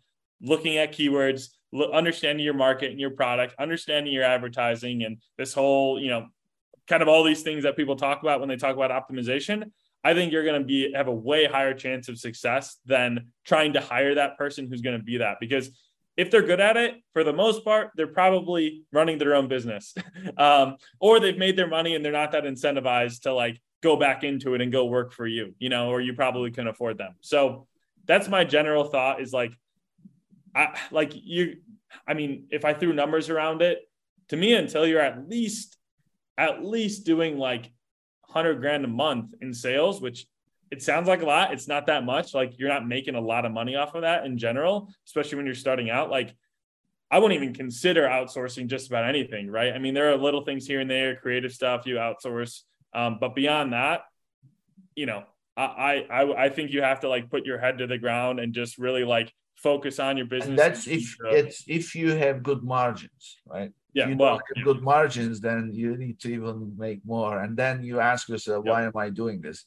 looking at keywords, understanding your market and your product, understanding your advertising, and this whole, you know, kind of all these things that people talk about when they talk about optimization. I think you're going to be have a way higher chance of success than trying to hire that person who's going to be that because if they're good at it, for the most part, they're probably running their own business, um, or they've made their money and they're not that incentivized to like go back into it and go work for you, you know, or you probably can afford them. So that's my general thought is like, I like you. I mean, if I threw numbers around it, to me, until you're at least at least doing like 100 grand a month in sales, which it sounds like a lot. It's not that much. Like you're not making a lot of money off of that in general, especially when you're starting out. Like I wouldn't even consider outsourcing just about anything, right? I mean, there are little things here and there, creative stuff you outsource, um, but beyond that, you know, I, I I think you have to like put your head to the ground and just really like focus on your business. And that's if it's if you have good margins, right? Yeah, you well, yeah. good margins, then you need to even make more, and then you ask yourself, why am I doing this?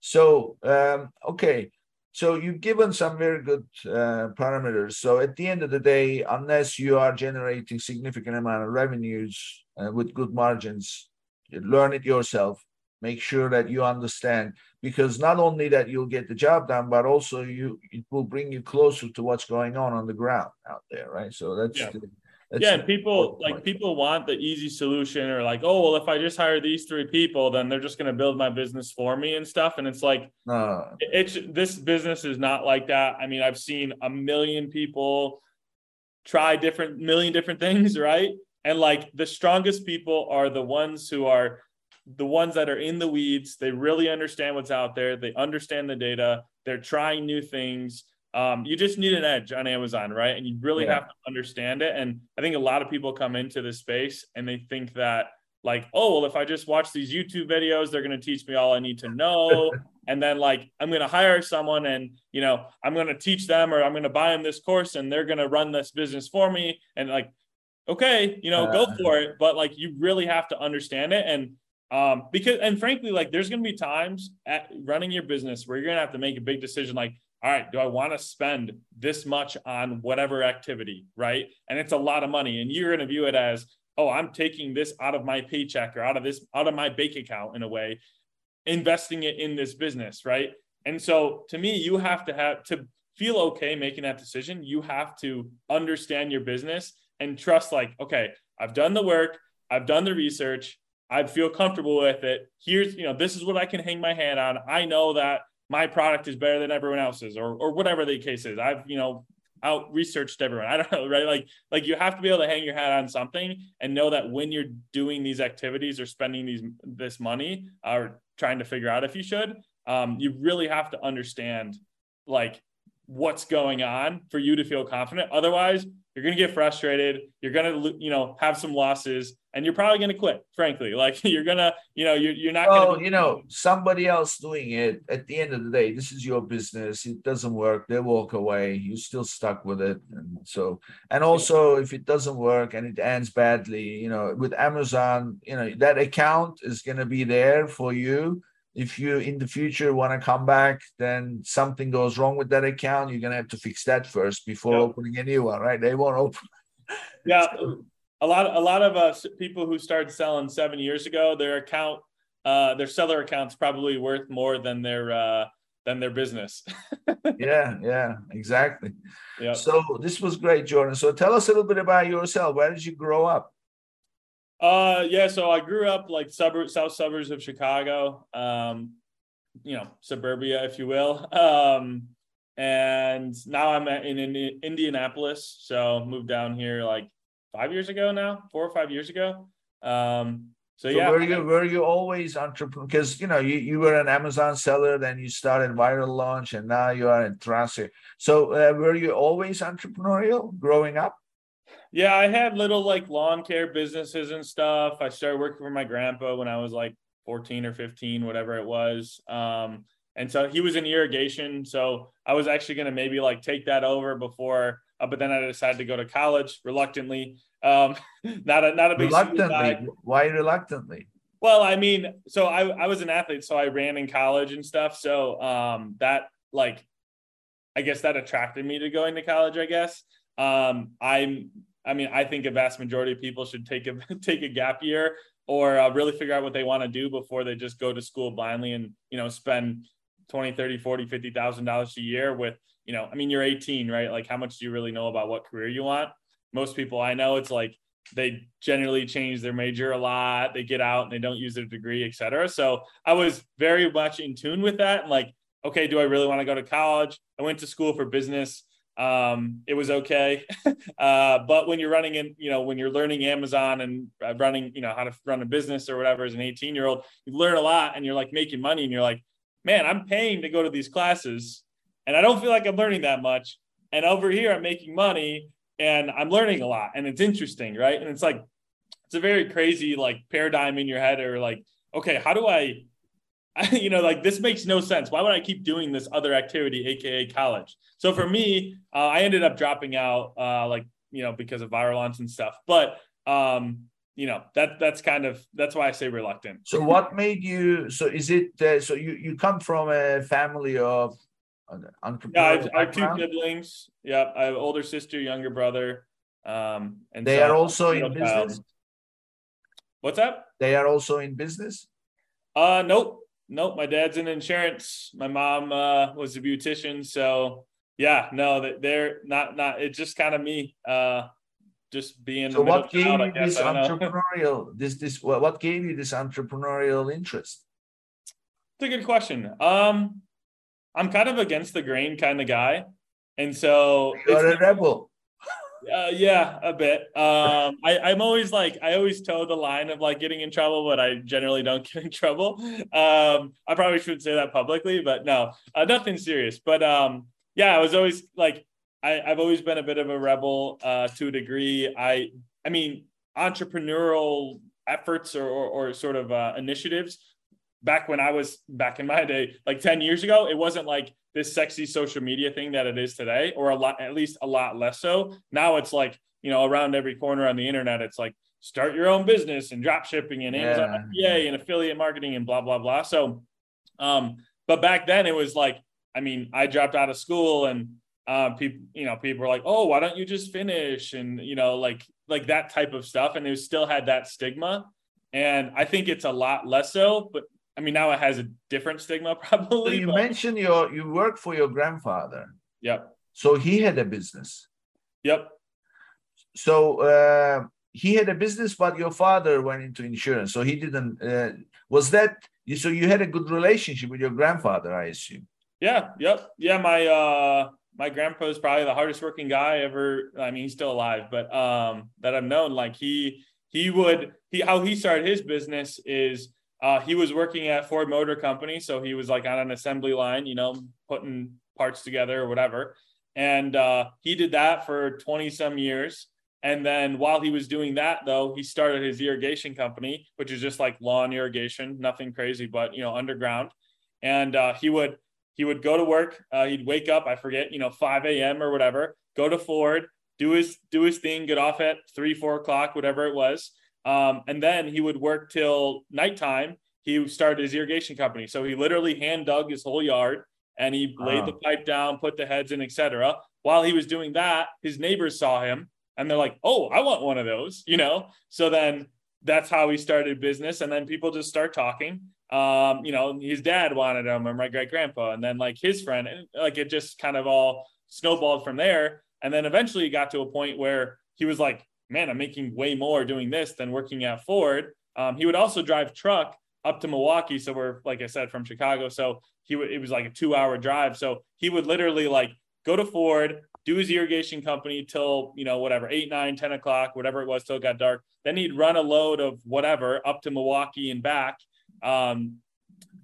So, um, okay, so you've given some very good uh, parameters. So at the end of the day, unless you are generating significant amount of revenues uh, with good margins, learn it yourself. Make sure that you understand, because not only that you'll get the job done, but also you it will bring you closer to what's going on on the ground out there, right? So that's yeah. the, yeah, and people like people want the easy solution or like, oh well, if I just hire these three people, then they're just gonna build my business for me and stuff. And it's like uh, it's this business is not like that. I mean, I've seen a million people try different million different things, right? And like the strongest people are the ones who are the ones that are in the weeds. They really understand what's out there. They understand the data. They're trying new things um, you just need an edge on Amazon, right? And you really yeah. have to understand it. And I think a lot of people come into this space and they think that, like, oh, well, if I just watch these YouTube videos, they're going to teach me all I need to know. and then, like, I'm going to hire someone and, you know, I'm going to teach them or I'm going to buy them this course and they're going to run this business for me. And, like, okay, you know, uh, go for it. But, like, you really have to understand it. And, um, because, and frankly, like, there's going to be times at running your business where you're going to have to make a big decision, like, all right, do I want to spend this much on whatever activity, right? And it's a lot of money. And you're going to view it as, oh, I'm taking this out of my paycheck or out of this, out of my bank account in a way, investing it in this business, right? And so to me, you have to have to feel okay making that decision. You have to understand your business and trust, like, okay, I've done the work, I've done the research, I feel comfortable with it. Here's, you know, this is what I can hang my hat on. I know that my product is better than everyone else's or or whatever the case is. I've, you know, out researched everyone. I don't know, right? Like like you have to be able to hang your hat on something and know that when you're doing these activities or spending these this money or trying to figure out if you should, um, you really have to understand like what's going on for you to feel confident. Otherwise, you're going to get frustrated. You're going to, you know, have some losses and you're probably going to quit, frankly. Like you're going to, you know, you're, you're not well, going to, you know, somebody else doing it at the end of the day, this is your business. It doesn't work. They walk away. You're still stuck with it. And so, and also if it doesn't work and it ends badly, you know, with Amazon, you know, that account is going to be there for you if you in the future want to come back, then something goes wrong with that account, you're gonna have to fix that first before yeah. opening a new one, right? They won't open. Yeah, a lot a lot of us people who started selling seven years ago, their account, uh, their seller account's probably worth more than their uh, than their business. yeah, yeah, exactly. Yeah. So this was great, Jordan. So tell us a little bit about yourself. Where did you grow up? Uh, yeah. So I grew up like suburb, south suburbs of Chicago. Um, you know, suburbia, if you will. Um, and now I'm in, in Indianapolis. So moved down here like five years ago now, four or five years ago. Um, so, so yeah, were you were you always entrepreneur? Because you know you, you were an Amazon seller, then you started Viral Launch, and now you are in Tracer. So uh, were you always entrepreneurial growing up? Yeah, I had little like lawn care businesses and stuff. I started working for my grandpa when I was like 14 or 15, whatever it was. Um, and so he was in irrigation. So I was actually going to maybe like take that over before, uh, but then I decided to go to college reluctantly. Um, not a, not a big reluctantly. Why reluctantly? Well, I mean, so I, I was an athlete, so I ran in college and stuff. So um, that like I guess that attracted me to going to college. I guess um, I'm. I mean, I think a vast majority of people should take a take a gap year or uh, really figure out what they want to do before they just go to school blindly and you know spend 20 30 40 50 thousand dollars a year with you know i mean you're 18 right? Like how much do you really know about what career you want? Most people i know it's like they generally change their major a lot they get out and they don't use their degree et cetera. So i was very much in tune with that and like okay do i really want to go to college? I went to school for business um, it was okay. Uh, but when you're running in you know when you're learning amazon and uh, running you know how to run a business or whatever as an 18 year old you learn a lot and you're like making money and you're like man i'm paying to go to these classes and i don't feel like i'm learning that much. And over here i'm making money and I'm learning a lot. And it's interesting, right? And it's like it's a very crazy like paradigm in your head or like, okay, how do I you know, like this makes no sense. Why would I keep doing this other activity, aka college? So for me, uh, I ended up dropping out, uh, like you know, because of viral launch and stuff. But um, you know, that that's kind of that's why I say reluctant. So what made you? So is it? Uh, so you you come from a family of yeah, I have, I have, two siblings. Yeah, I have older sister, younger brother. Um, and they so are also in business. Child. What's that? They are also in business. Uh, nope, nope. My dad's in insurance. My mom uh, was a beautician. So yeah, no, they're not. Not. It's just kind of me. Uh, just being. So what gave child, you this entrepreneurial? This this what gave you this entrepreneurial interest? It's a good question. Um, I'm kind of against the grain kind of guy, and so you're a rebel. Uh, yeah, a bit. Um, I, I'm always like, I always toe the line of like getting in trouble, but I generally don't get in trouble. Um, I probably shouldn't say that publicly, but no, uh, nothing serious. But um, yeah, I was always like, I, I've always been a bit of a rebel uh, to a degree. I, I mean, entrepreneurial efforts or, or, or sort of uh, initiatives back when I was back in my day, like 10 years ago, it wasn't like this sexy social media thing that it is today, or a lot, at least a lot less so. Now it's like, you know, around every corner on the internet, it's like start your own business and drop shipping and Amazon yeah. FBA and affiliate marketing and blah, blah, blah. So, um, but back then it was like, I mean, I dropped out of school and uh, people, you know, people were like, "Oh, why don't you just finish?" and you know, like like that type of stuff, and it still had that stigma. And I think it's a lot less so, but I mean, now it has a different stigma, probably. So you but... mentioned your you work for your grandfather. Yep. So he had a business. Yep. So uh, he had a business, but your father went into insurance. So he didn't. Uh, was that so? You had a good relationship with your grandfather, I assume. Yeah. Yep. Yeah. My uh, my grandpa is probably the hardest working guy ever. I mean, he's still alive, but um, that I've known. Like he he would he how he started his business is uh, he was working at Ford Motor Company, so he was like on an assembly line, you know, putting parts together or whatever. And uh, he did that for 20 some years. And then while he was doing that, though, he started his irrigation company, which is just like lawn irrigation, nothing crazy, but you know, underground. And uh, he would he would go to work. Uh, he'd wake up, I forget, you know, 5 a.m. or whatever, go to Ford, do his do his thing, get off at three, four o'clock, whatever it was, um, and then he would work till nighttime. He started his irrigation company. So he literally hand dug his whole yard and he laid the pipe down, put the heads in, etc. While he was doing that, his neighbors saw him and they're like, "Oh, I want one of those," you know. So then that's how he started business, and then people just start talking. Um, you know, his dad wanted him, and my great grandpa, and then like his friend, and like it just kind of all snowballed from there. And then eventually, he got to a point where he was like, man, I'm making way more doing this than working at Ford. Um, he would also drive truck up to Milwaukee. So we're, like I said, from Chicago. So he would, it was like a two hour drive. So he would literally like go to Ford, do his irrigation company till, you know, whatever, eight, nine, 10 o'clock, whatever it was, till it got dark. Then he'd run a load of whatever up to Milwaukee and back. Um,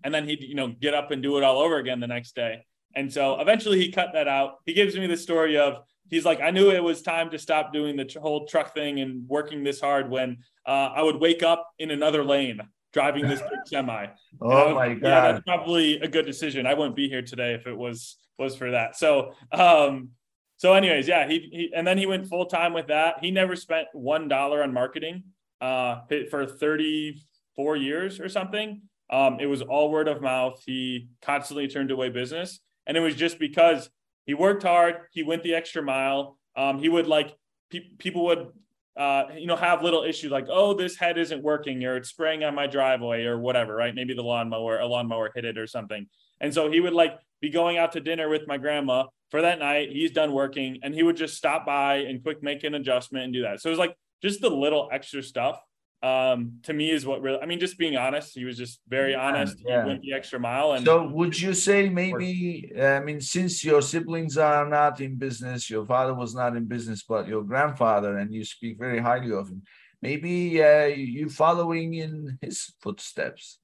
and then he'd, you know, get up and do it all over again the next day. And so eventually he cut that out. He gives me the story of he's like, I knew it was time to stop doing the whole truck thing and working this hard when uh, I would wake up in another lane driving this big semi. oh my god! Yeah, that's probably a good decision. I wouldn't be here today if it was was for that. So, um, so anyways, yeah, he, he and then he went full time with that. He never spent one dollar on marketing uh, for thirty four years or something. Um, it was all word of mouth. He constantly turned away business, and it was just because he worked hard. He went the extra mile. Um, he would like pe- people would uh, you know, have little issues like, oh, this head isn't working or it's spraying on my driveway or whatever, right? Maybe the lawnmower, a lawnmower hit it or something. And so he would like be going out to dinner with my grandma for that night. He's done working and he would just stop by and quick make an adjustment and do that. So it was like just the little extra stuff um to me is what really i mean just being honest he was just very honest. Yeah. he went the extra mile and so would you say maybe i mean since your siblings are not in business your father was not in business but your grandfather and you speak very highly of him maybe uh, you following in his footsteps?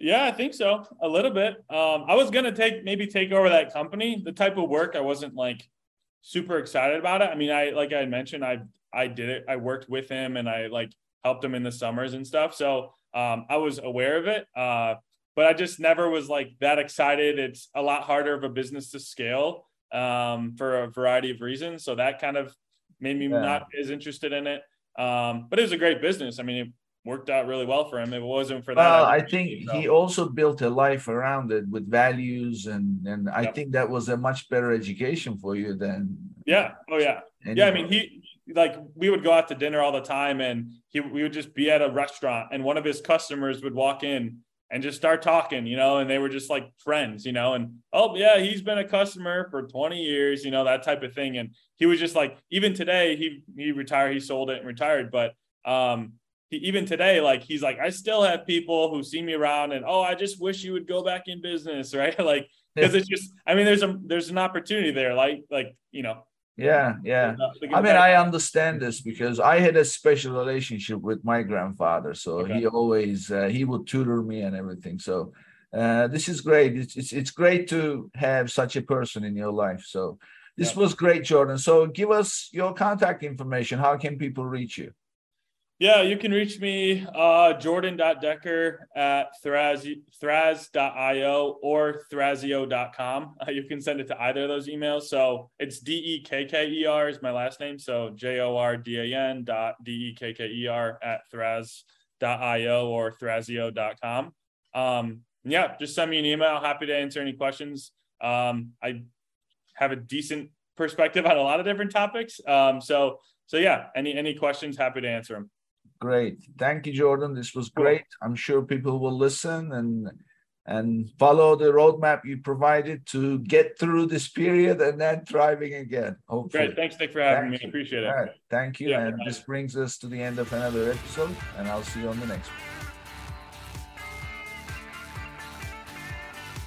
Yeah i think so a little bit. Um i was gonna take maybe take over that company. The type of work i wasn't like super excited about it. I mean i like i mentioned i i did it i worked with him and i like helped him in the summers and stuff. So um, I was aware of it, uh, but I just never was like that excited. It's a lot harder of a business to scale um, for a variety of reasons. So that kind of made me yeah. not as interested in it. Um, but it was a great business. I mean, it worked out really well for him. If it wasn't for that, well, I, I think he also built a life around it with values, and and I yep. think that was a much better education for you than. Yeah. Oh yeah. Yeah. I mean, he like we would go out to dinner all the time and he we would just be at a restaurant and one of his customers would walk in and just start talking, you know, and they were just like friends, you know, and oh yeah, he's been a customer for 20 years, you know, that type of thing. And he was just like, even today, he he retired, he sold it and retired. But um he, even today, like he's like, I still have people who see me around and oh, I just wish you would go back in business, right? like because it's just, I mean, there's a there's an opportunity there, like like you know, yeah, yeah. I mean, I understand this because I had a special relationship with my grandfather. So okay. he always uh, he would tutor me and everything. So uh, this is great. It's, it's it's great to have such a person in your life. So this yeah. was great, Jordan. So give us your contact information. How can people reach you? Yeah, you can reach me, uh, jordan.dekker at thras, thras.io or thrasio.com. Uh, you can send it to either of those emails. So it's D-E-K-K-E-R is my last name. So J-O-R-D-A-N dot D-E-K-K-E-R at thras.io or thrasio.com. Um, yeah, just send me an email. Happy to answer any questions. Um, I have a decent perspective on a lot of different topics. Um, so, so yeah, any, any questions, happy to answer them. Great. Thank you, Jordan. This was great. I'm sure people will listen and and follow the roadmap you provided to get through this period and then thriving again. Hopefully. Great. Thanks, Nick, for having Thank me. You. Appreciate it. All right. Thank you. Yeah, and this brings us to the end of another episode, and I'll see you on the next one.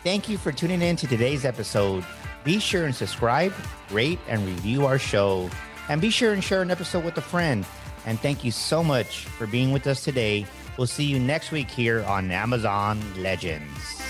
Thank you for tuning in to today's episode. Be sure and subscribe, rate, and review our show. And be sure and share an episode with a friend. And thank you so much for being with us today. We'll see you next week here on Amazon Legends.